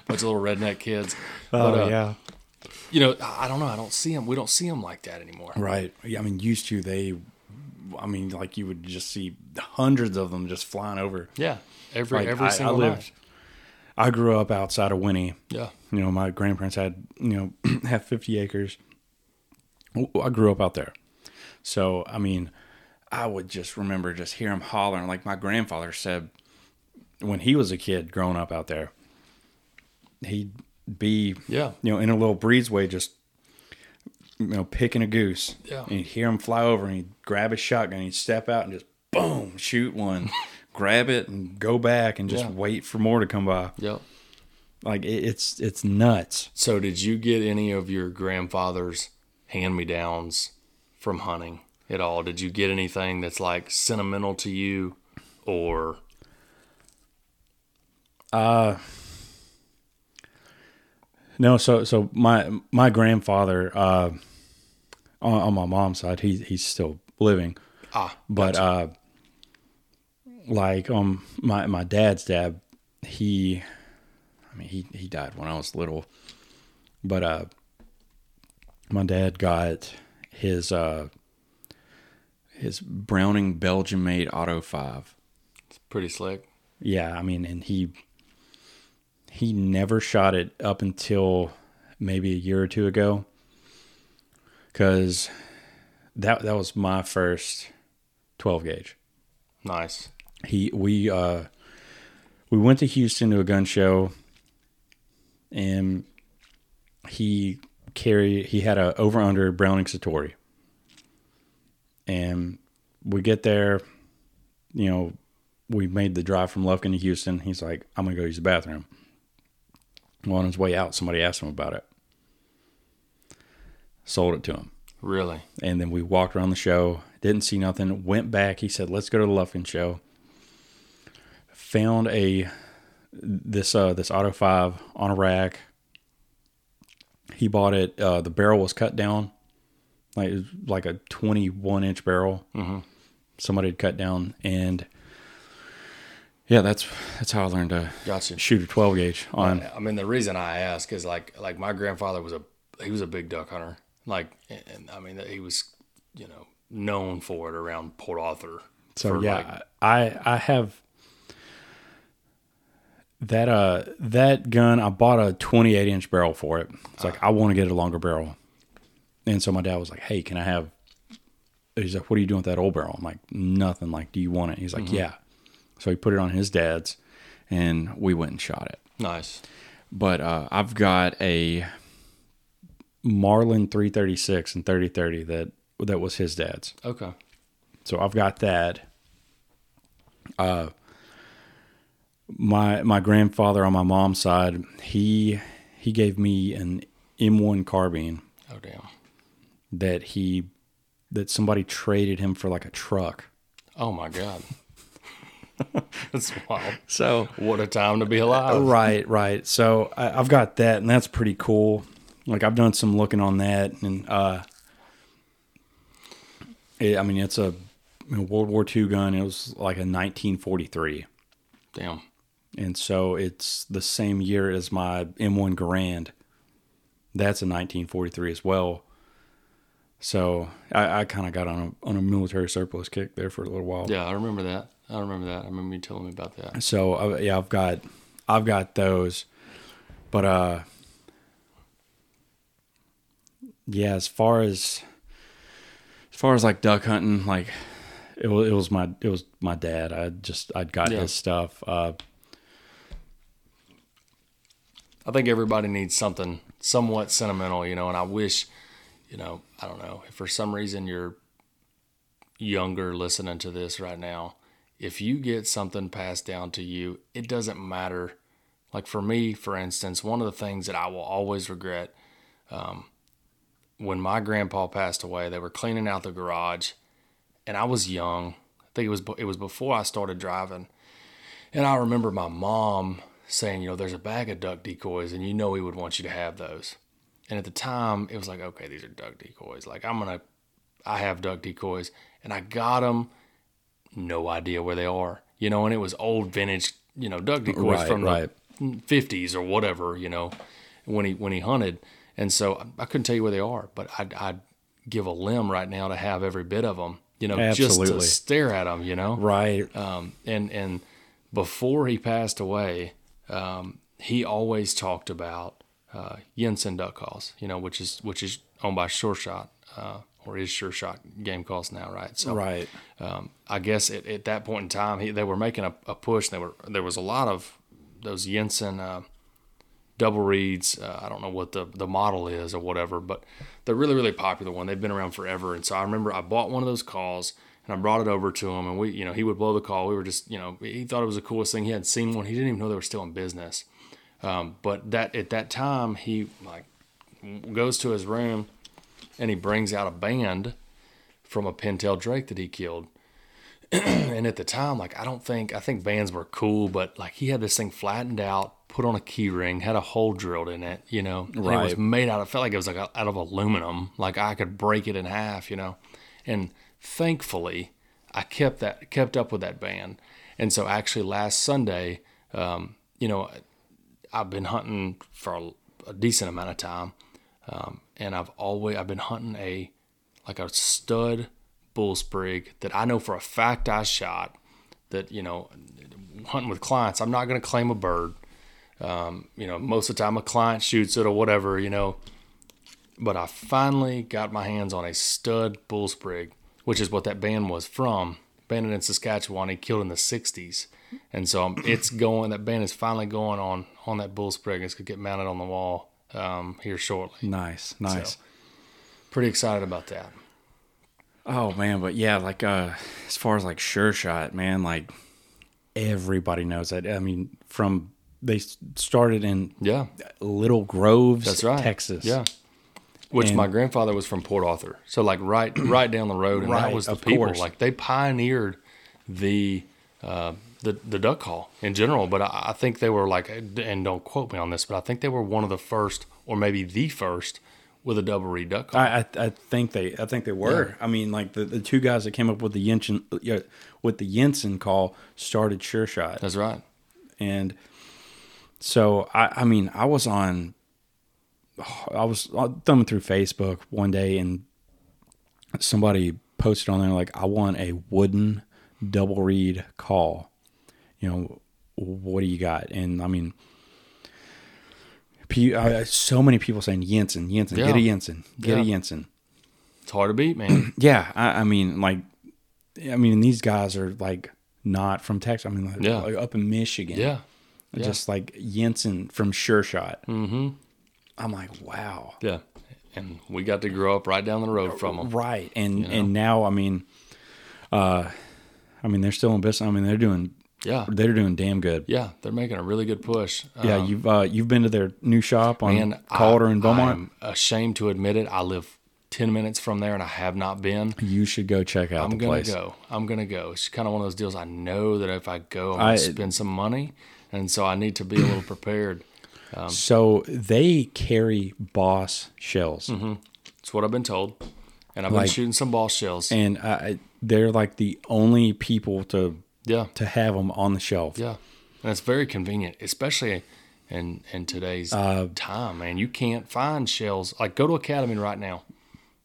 bunch of little redneck kids. oh But, uh, yeah, you know, I I don't know. I don't see them. We don't see them like that anymore. right. Yeah, I mean, used to they. I mean, like you would just see hundreds of them just flying over. Yeah, every Like, every I, I single lived. night. I grew up outside of Winnie. Yeah, You know, my grandparents had you know have fifty acres. I grew up out there, so I mean, I would just remember just hear him hollering. Like my grandfather said, when he was a kid growing up out there, he'd be yeah, you know in a little breezeway just you know picking a goose. Yeah. and hear him fly over, and he'd grab his shotgun, he'd step out and just boom shoot one. grab it and go back and just Yeah. wait for more to come by yep. like it, it's it's nuts So, did you get any of your grandfather's hand me downs from hunting at all? Did you get anything that's like sentimental to you, or Uh no, so so my my grandfather uh on, on my mom's side, he he's still living. ah, But uh like um my my dad's dad, he I mean he he died when I was little. But uh my dad got his uh his Browning Belgian made Auto 5. it's pretty slick. Yeah, I mean, and he he never shot it up until maybe a year or two ago, because that that was my first twelve gauge. Nice. He we uh we went to Houston to a gun show, and he carried he had a over under Browning Citori, and we get there, you know, we made the drive from Lufkin to Houston. He's like, I'm gonna go use the bathroom. Well, on his way out, somebody asked him about it. Sold it to him. Really? And then we walked around the show, didn't see nothing, went back. He said, Let's go to the Lufkin show. Found a this uh this auto five on a rack. He bought it, uh the barrel was cut down. Like it was like a twenty one inch barrel. Mhm. Somebody had cut down and yeah, that's that's how I learned to Gotcha. shoot a twelve gauge on I mean, the reason I ask is like like my grandfather was a he was a big duck hunter. Like, and, and I mean, he was you know known for it around Port Arthur. So yeah, like- I I have that uh that gun. I bought a 28 inch barrel for it. It's like I want to get a longer barrel, and so my dad was like, "Hey, can I have?" He's like, "What are you doing with that old barrel?" I'm like, "Nothing. Like, do you want it?" He's like, "Yeah." So he put it on his dad's, and we went and shot it. nice. But uh, I've got a Marlin 336 and 3030 that that was his dad's. Okay. So I've got that. Uh, my my grandfather on my mom's side, he he gave me an M1 carbine Oh damn. that he that somebody traded him for like a truck. Oh my god. That's wild. So What a time to be alive. right, right. So I, I've got that, and that's pretty cool. Like I've done some looking on that, and uh, it, I mean it's a World War II gun. It was like a 1943. Damn. And so it's the same year as my M1 Garand. That's a 1943 as well. So I, I kind of got on a on a military surplus kick there for a little while. Yeah, I remember that. I remember that. I remember you telling me about that. So uh, yeah, I've got I've got those, but uh, yeah, as far as as far as like duck hunting, like it was it was my it was my dad. I just I'd got Yeah. his stuff. Uh, I think everybody needs something somewhat sentimental, you know, and I wish, you know, I don't know, if for some reason you're younger listening to this right now, if you get something passed down to you, it doesn't matter. Like for me, for instance, one of the things that I will always regret um, when my grandpa passed away, they were cleaning out the garage, and I was young. I think it was it was before I started driving, and I remember my mom saying, you know, there's a bag of duck decoys, and you know he would want you to have those. And at the time, it was like, okay, these are duck decoys. Like I'm gonna, I have duck decoys, and I got them. No idea where they are, you know. And it was old vintage, you know, duck decoys Right, from right. the fifties or whatever, you know, when he when he hunted. And so I couldn't tell you where they are, but I'd, I'd give a limb right now to have every bit of them, you know, just to stare at them, you know right. um, and and before he passed away, um, he always talked about uh, Yentzen duck calls, you know, which is which is owned by Sure Shot uh, or is Sure Shot Game Calls now, right? So right. um, I guess at, at that point in time, he, they were making a, a push. They were there was a lot of those Yentzen uh, double reads. Uh, I don't know what the the model is or whatever, but they're really really popular one. They've been around forever, and so I remember I bought one of those calls and I brought it over to him, and we you know he would blow the call. We were just you know he thought it was the coolest thing. He hadn't seen one. He didn't even know they were still in business. Um, but that at that time he like goes to his room and he brings out a band from a pintail drake that he killed and at the time, like I don't think I think bands were cool, but like he had this thing flattened out, put on a key ring, had a hole drilled in it, you know. And It was made out of felt like it was like out of aluminum, like I could break it in half, you know. And thankfully, I kept that kept up with that band. And so actually last Sunday, um, you know, I've been hunting for a, decent amount of time, um, and I've always I've been hunting a like a stud bull sprig that I know for a fact I shot. That you know, hunting with clients, I'm not going to claim a bird. Um, you know, most of the time a client shoots it or whatever, you know. But I finally got my hands on a stud bull sprig, which is what that band was from. Banded in Saskatchewan, he killed in the '60s, and so it's going. That band is finally going on on that bull sprig. It's gonna get mounted on the wall um, here shortly. Nice. Nice. So, pretty excited about that. Oh man, but yeah, like uh as far as like sure shot, man, like everybody knows that. I mean, from they started in Yeah, Little Groves, that's right. Texas. Yeah, which And- my grandfather was from Port Arthur, so like right right down the road, and Right, that was the people. course. Like they pioneered the. Uh, the the duck call in general, but I, I think they were like, and don't quote me on this, but I think they were one of the first, or maybe the first, with a double reed duck call. I, I I think they I think they were. I mean, like the, the two guys that came up with the Yentzen yeah, with the Yentzen call started Sure Shot, That's right. and so I I mean I was on I was thumbing through Facebook one day and somebody posted on there like I want a wooden double reed call. You know, what do you got? And I mean. So many people saying Yentzen, Yentzen, get a Yeah. Yentzen, get a Yeah. Yentzen. It's hard to beat, man. Yeah, I, I mean, like, I mean, these guys are like not from Texas. I mean, like, Yeah. like up in Michigan. yeah. yeah. just like Yentzen from Sure Shot. Mm-hmm. I'm like, wow, Yeah. And we got to grow up right down the road from them. right. And and now, I mean, uh, I mean, they're still in business. I mean, they're doing Yeah. they're doing damn good. Yeah. They're making a really good push. Yeah, Um, you've uh, you've been to their new shop on and Calder I- in Beaumont. I'm ashamed to admit it. I live 10 minutes from there and I have not been. you should go check out I'm gonna place. go. I'm gonna go. It's kind of one of those deals. I know that if I go, I'm gonna spend some money, and so I need to be a little prepared. So they carry Boss shells, It's what I've been told, and I've been shooting some Boss shells. and I, they're like the only people to yeah, to have them on the shelf. yeah, and it's very convenient, especially in in today's Uh, time. Man, you can't find shells. Like go to Academy right now.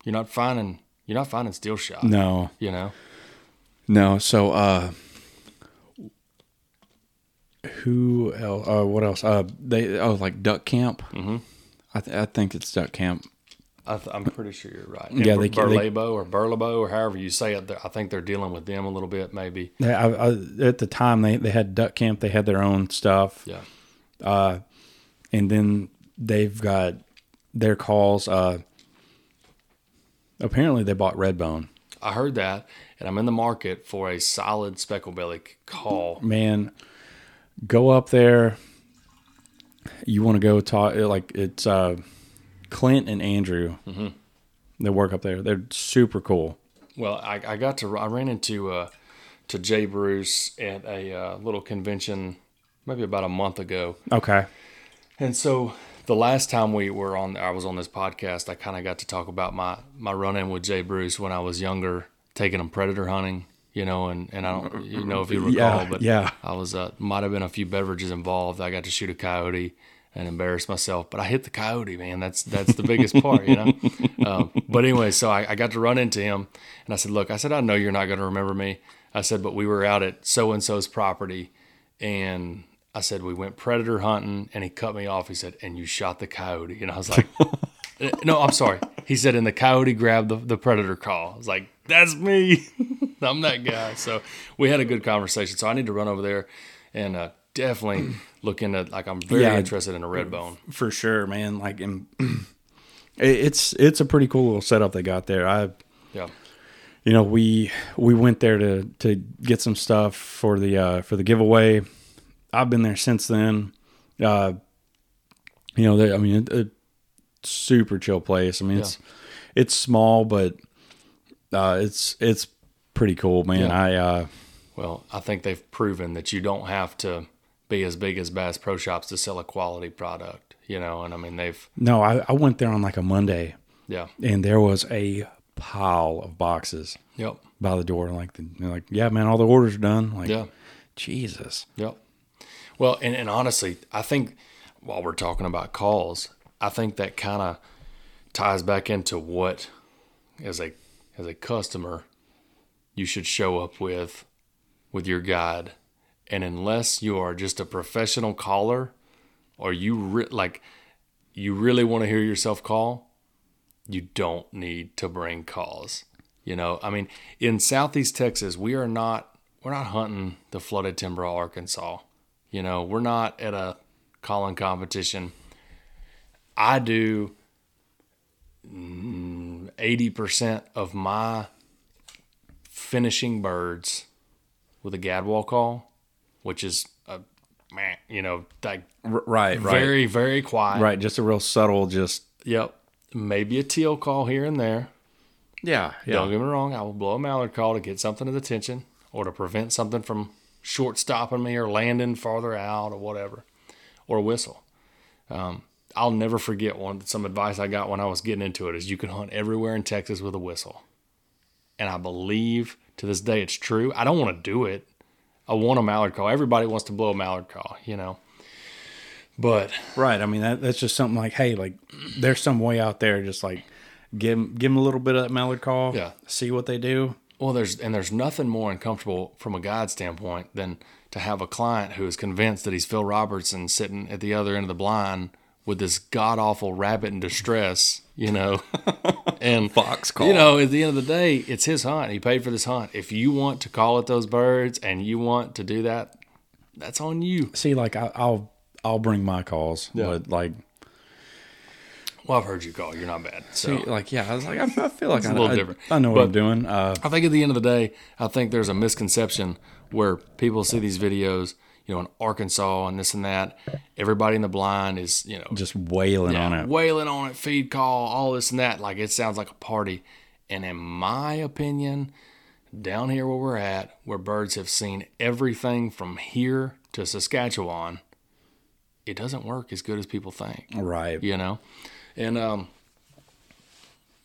You're not finding. You're not finding steel shot. No, You know. No, so uh who else? Uh, what else? Uh, they oh like Duck Camp. Mm-hmm. I, th- I think it's Duck Camp. I th- I'm pretty sure you're right. Yeah, And they- Bur- they- Burlebo or Burlebo or however you say it. I think they're dealing with them a little bit, maybe. They, I, I, at the time, they they had Duck Camp. They had their own stuff. Yeah. uh, and then they've got their calls. Uh, apparently, they bought Redbone. I heard that, and I'm in the market for a solid speckle belly call. Man, go up there. You want to go talk? Like it's uh, Clint and Andrew. Mm-hmm. They work up there. They're super cool. Well, I, I got to I ran into uh, to Jay Bruce at a uh, little convention maybe about a month ago, Okay. and so the last time we were on, I was on this podcast. I kind of got to talk about my my run in with Jay Bruce when I was younger, taking him predator hunting. You know, and, and I don't, you know, if you recall, Yeah, but yeah. I was uh, might have been a few beverages involved. I got to shoot a coyote and embarrass myself, but I hit the coyote, man. That's that's the biggest part, you know. Um, but anyway, so I, I got to run into him, and I said, "Look, I said I know you're not going to remember me." I said, "But we were out at so and so's property, and I said we went predator hunting, and he cut me off. He said, "And you shot the coyote," and I was like. No, I'm sorry. He said, and the coyote grabbed the, the predator call. I was like, that's me. I'm that guy. So we had a good conversation. So I need to run over there and uh, definitely look into, like, I'm very Yeah. interested in a red bone. For sure, man. Like, and it's it's a pretty cool little setup they got there. I Yeah. you know we we went there to to get some stuff for the uh for the giveaway i've been there since then uh you know they, i mean it, it, super chill place i mean it's it's small but uh it's it's pretty cool man Yeah. i uh Well, I think they've proven that you don't have to be as big as Bass Pro Shops to sell a quality product, you know, and I mean, they've, no i i went there on like a monday yeah. and there was a pile of boxes Yep. by the door like the, like yeah man all the orders are done like Yeah. jesus Yep. Well, and, and honestly, I think while we're talking about calls, I think that kind of ties back into what, as a as a customer, you should show up with with your guide. And unless you are just a professional caller, or you re- like you really want to hear yourself call, you don't need to bring calls. You know, I mean, in Southeast Texas, we are not we're not hunting the flooded timber of Arkansas. You know, we're not at a calling competition. I do mm, eighty percent of my finishing birds with a gadwall call, which is a man, you know, like right right very very quiet. right just a real subtle just Yep. Maybe a teal call here and there. yeah Don't get me wrong. I will blow a mallard call to get something's attention or to prevent something from short stopping me or landing farther out or whatever, or a whistle. Um, I'll never forget one some advice I got when I was getting into it is you can hunt everywhere in Texas with a whistle, and I believe to this day it's true. I don't want to do it. I want a mallard call. Everybody wants to blow a mallard call, you know. But Right. I mean, that, that's just something like, hey, like, there's some way out there, just like, give 'em- give them a little bit of that mallard call. Yeah. See what they do. Well, there's and there's nothing more uncomfortable from a guide standpoint than to have a client who is convinced that he's Phil Robertson sitting at the other end of the blind with this god awful rabbit in distress, you know, and Fox call. You know, at the end of the day, it's his hunt. He paid for this hunt. If you want to call at those birds and you want to do that, that's on you. See, like, I, I'll I'll bring my calls, Yeah. but like, Well, I've heard you call. You're not bad. So. see, like, yeah, I was like, I, I feel like I, a little I- different. I know what But- I'm doing. Uh, I think at the end of the day, I think there's a misconception where people see these videos, you know, in Arkansas and this and that. Everybody in the blind is, you know, just wailing on it. wailing on it, feed call, all this and that. Like it sounds like a party. And in my opinion, down here where we're at, where birds have seen everything from here to Saskatchewan, it doesn't work as good as people think Right. you know and um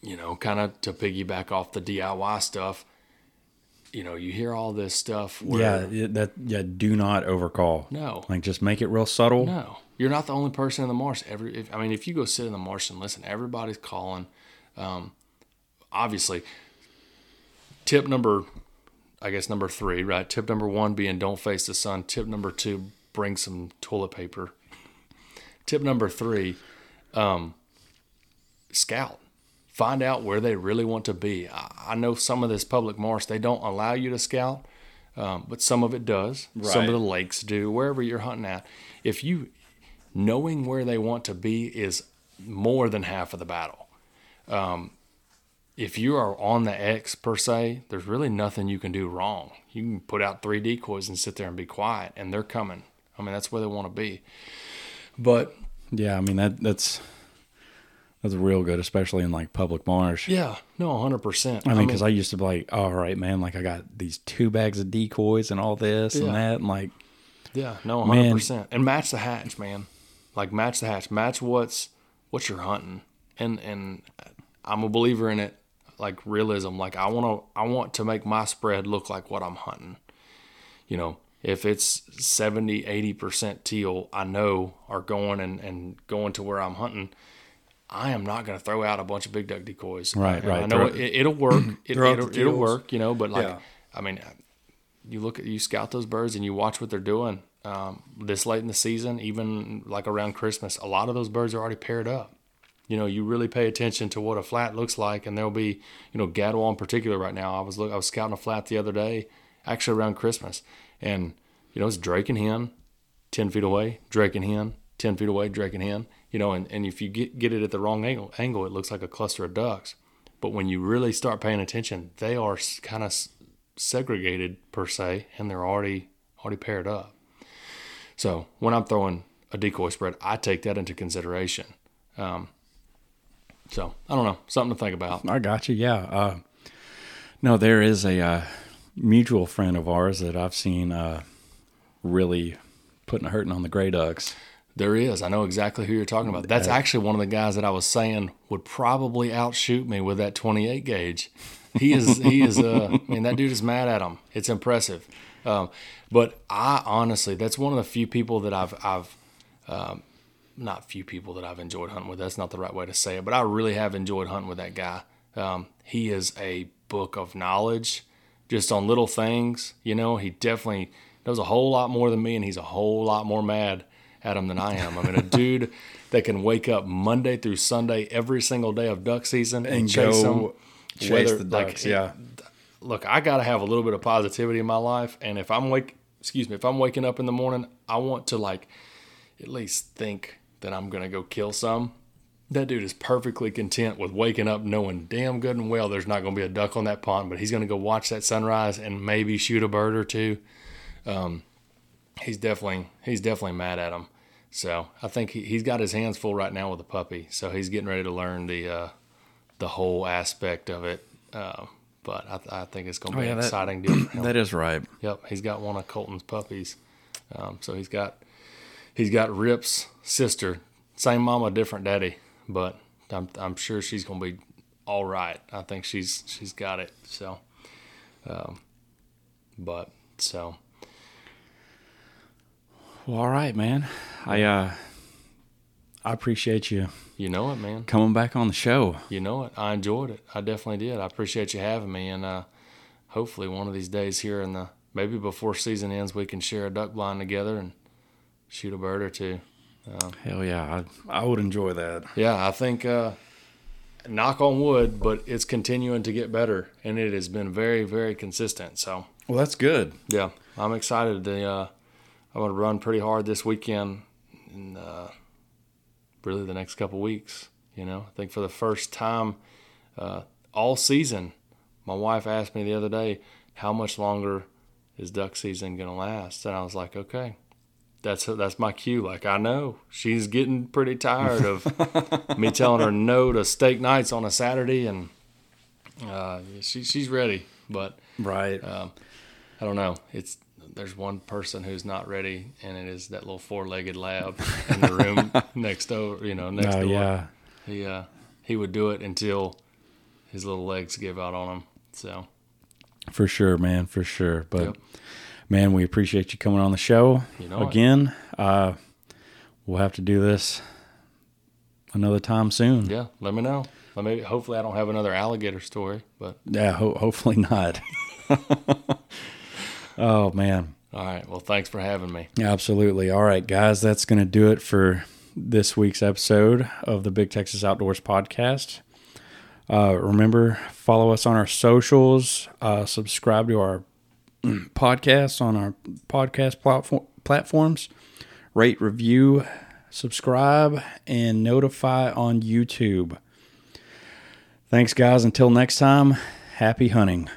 you know kind of to piggyback off the diy stuff you know you hear all this stuff where Yeah. That. Yeah. Do not overcall. no Like, just make it real subtle. no you're not the only person in the marsh every if, i mean if you go sit in the marsh and listen everybody's calling um obviously tip number i guess number three right tip number one being don't face the sun tip number two bring some toilet paper. Tip number three, um, scout. Find out where they really want to be. I, I know some of this public marsh they don't allow you to scout, um, but some of it does. Some of the lakes do. Wherever you're hunting at, if you knowing where they want to be is more than half of the battle. Um, if you are on the X per se, there's really nothing you can do wrong. You can put out three decoys and sit there and be quiet, and they're coming. I mean, that's where they want to be. But Yeah, I mean that that's that's real good, especially in like public marsh. yeah, no, hundred percent. I mean, because I used to be like, all right, man, like I got these two bags of decoys and all this Yeah. and that, and like, Yeah, no, Man. hundred percent. And match the hatch, man. Like match the hatch. Match what's what you're hunting. And and I'm a believer in it. Like realism. Like I want to I want to make my spread look like what I'm hunting. You know, if it's 70, 80 percent teal, I know are going and and going to where I'm hunting. I am not going to throw out a bunch of big duck decoys. Right, right. I know it, it'll work. it, it'll, it'll work. You know, but like, Yeah. I mean, you look at you scout those birds and you watch what they're doing um, this late in the season even like around christmas a lot of those birds are already paired up you know you really pay attention to what a flat looks like and there'll be you know gadwall in particular right now i was look i was scouting a flat the other day actually around christmas and you know it's drake and hen 10 feet away drake and hen 10 feet away drake and hen you know and, and if you get, get it at the wrong angle, angle it looks like a cluster of ducks but when you really start paying attention they are kind of segregated per se, and they're already already paired up. So when I'm throwing a decoy spread, I take that into consideration. Um, so I don't know, something to think about. I got you. Yeah. Uh, no, there is a uh, mutual friend of ours that I've seen uh, really putting a hurting on the gray ducks. There is. I know exactly who you're talking about. That's actually one of the guys that I was saying would probably outshoot me with that 28 gauge. He is. he is. Uh, I mean, that dude is mad at him. It's impressive. Um, but I honestly, that's one of the few people that I've I've um, not few people that I've enjoyed hunting with. That's not the right way to say it, but I really have enjoyed hunting with that guy. Um, he is a book of knowledge, just on little things. You know, he definitely knows a whole lot more than me, and he's a whole lot more mad at him than I am. I mean, a dude that can wake up Monday through Sunday every single day of duck season and, And chase them. chase whether- the like, ducks. yeah. look, I got to have a little bit of positivity in my life. And if I'm wake, excuse me, if I'm waking up in the morning, I want to like at least think that I'm going to go kill some. That dude is perfectly content with waking up knowing damn good and well there's not going to be a duck on that pond, but he's going to go watch that sunrise and maybe shoot a bird or two. Um, he's definitely he's definitely mad at him. So I think he, he's got his hands full right now with the puppy. So he's getting ready to learn the uh, the whole aspect of it. Uh, but I, I think it's going to Oh, be yeah, an that- exciting deal for him. That is right. Yep, he's got one of Colton's puppies. Um, so he's got he's got Rip's sister, same mama, different daddy. But I'm I'm sure she's gonna be all right. I think she's she's got it. So, um, but so Well, all right, man. I uh, I appreciate you you know it, man. coming back on the show. You know it. I enjoyed it. I definitely did. I appreciate you having me, and uh, hopefully one of these days here in the maybe before season ends, we can share a duck blind together and shoot a bird or two. Hell yeah, I, I would enjoy that. Yeah, I think uh, knock on wood, but it's continuing to get better, and it has been very, very consistent. So Well, that's good. yeah, I'm excited. To, uh, I'm going to run pretty hard this weekend, and uh, really the next couple weeks. You know, I think for the first time uh, all season, my wife asked me the other day, "How much longer is duck season going to last?" And I was like, "Okay." That's that's my cue. Like I know she's getting pretty tired of me telling her no to steak nights on a Saturday, and uh, she she's ready. But Right. I don't know. It's there's one person who's not ready, and it is that little four-legged lab in the room next door. You know, next oh door. yeah. He uh, he would do it until his little legs give out on him. So For sure, man. For sure. But Yep. man, we appreciate you coming on the show You know again. Uh, we'll have to do this another time soon. yeah, let me know. Let me. Hopefully, I don't have another alligator story, but Yeah, ho- hopefully not. oh man. All right. Well, thanks for having me. Absolutely. All right, guys, that's going to do it for this week's episode of the Big Texas Outdoors podcast. Uh, remember, follow us on our socials, uh, subscribe to our podcasts on our podcast platform, platforms, rate, review, subscribe, and notify on YouTube. Thanks, guys. Until next time, happy hunting.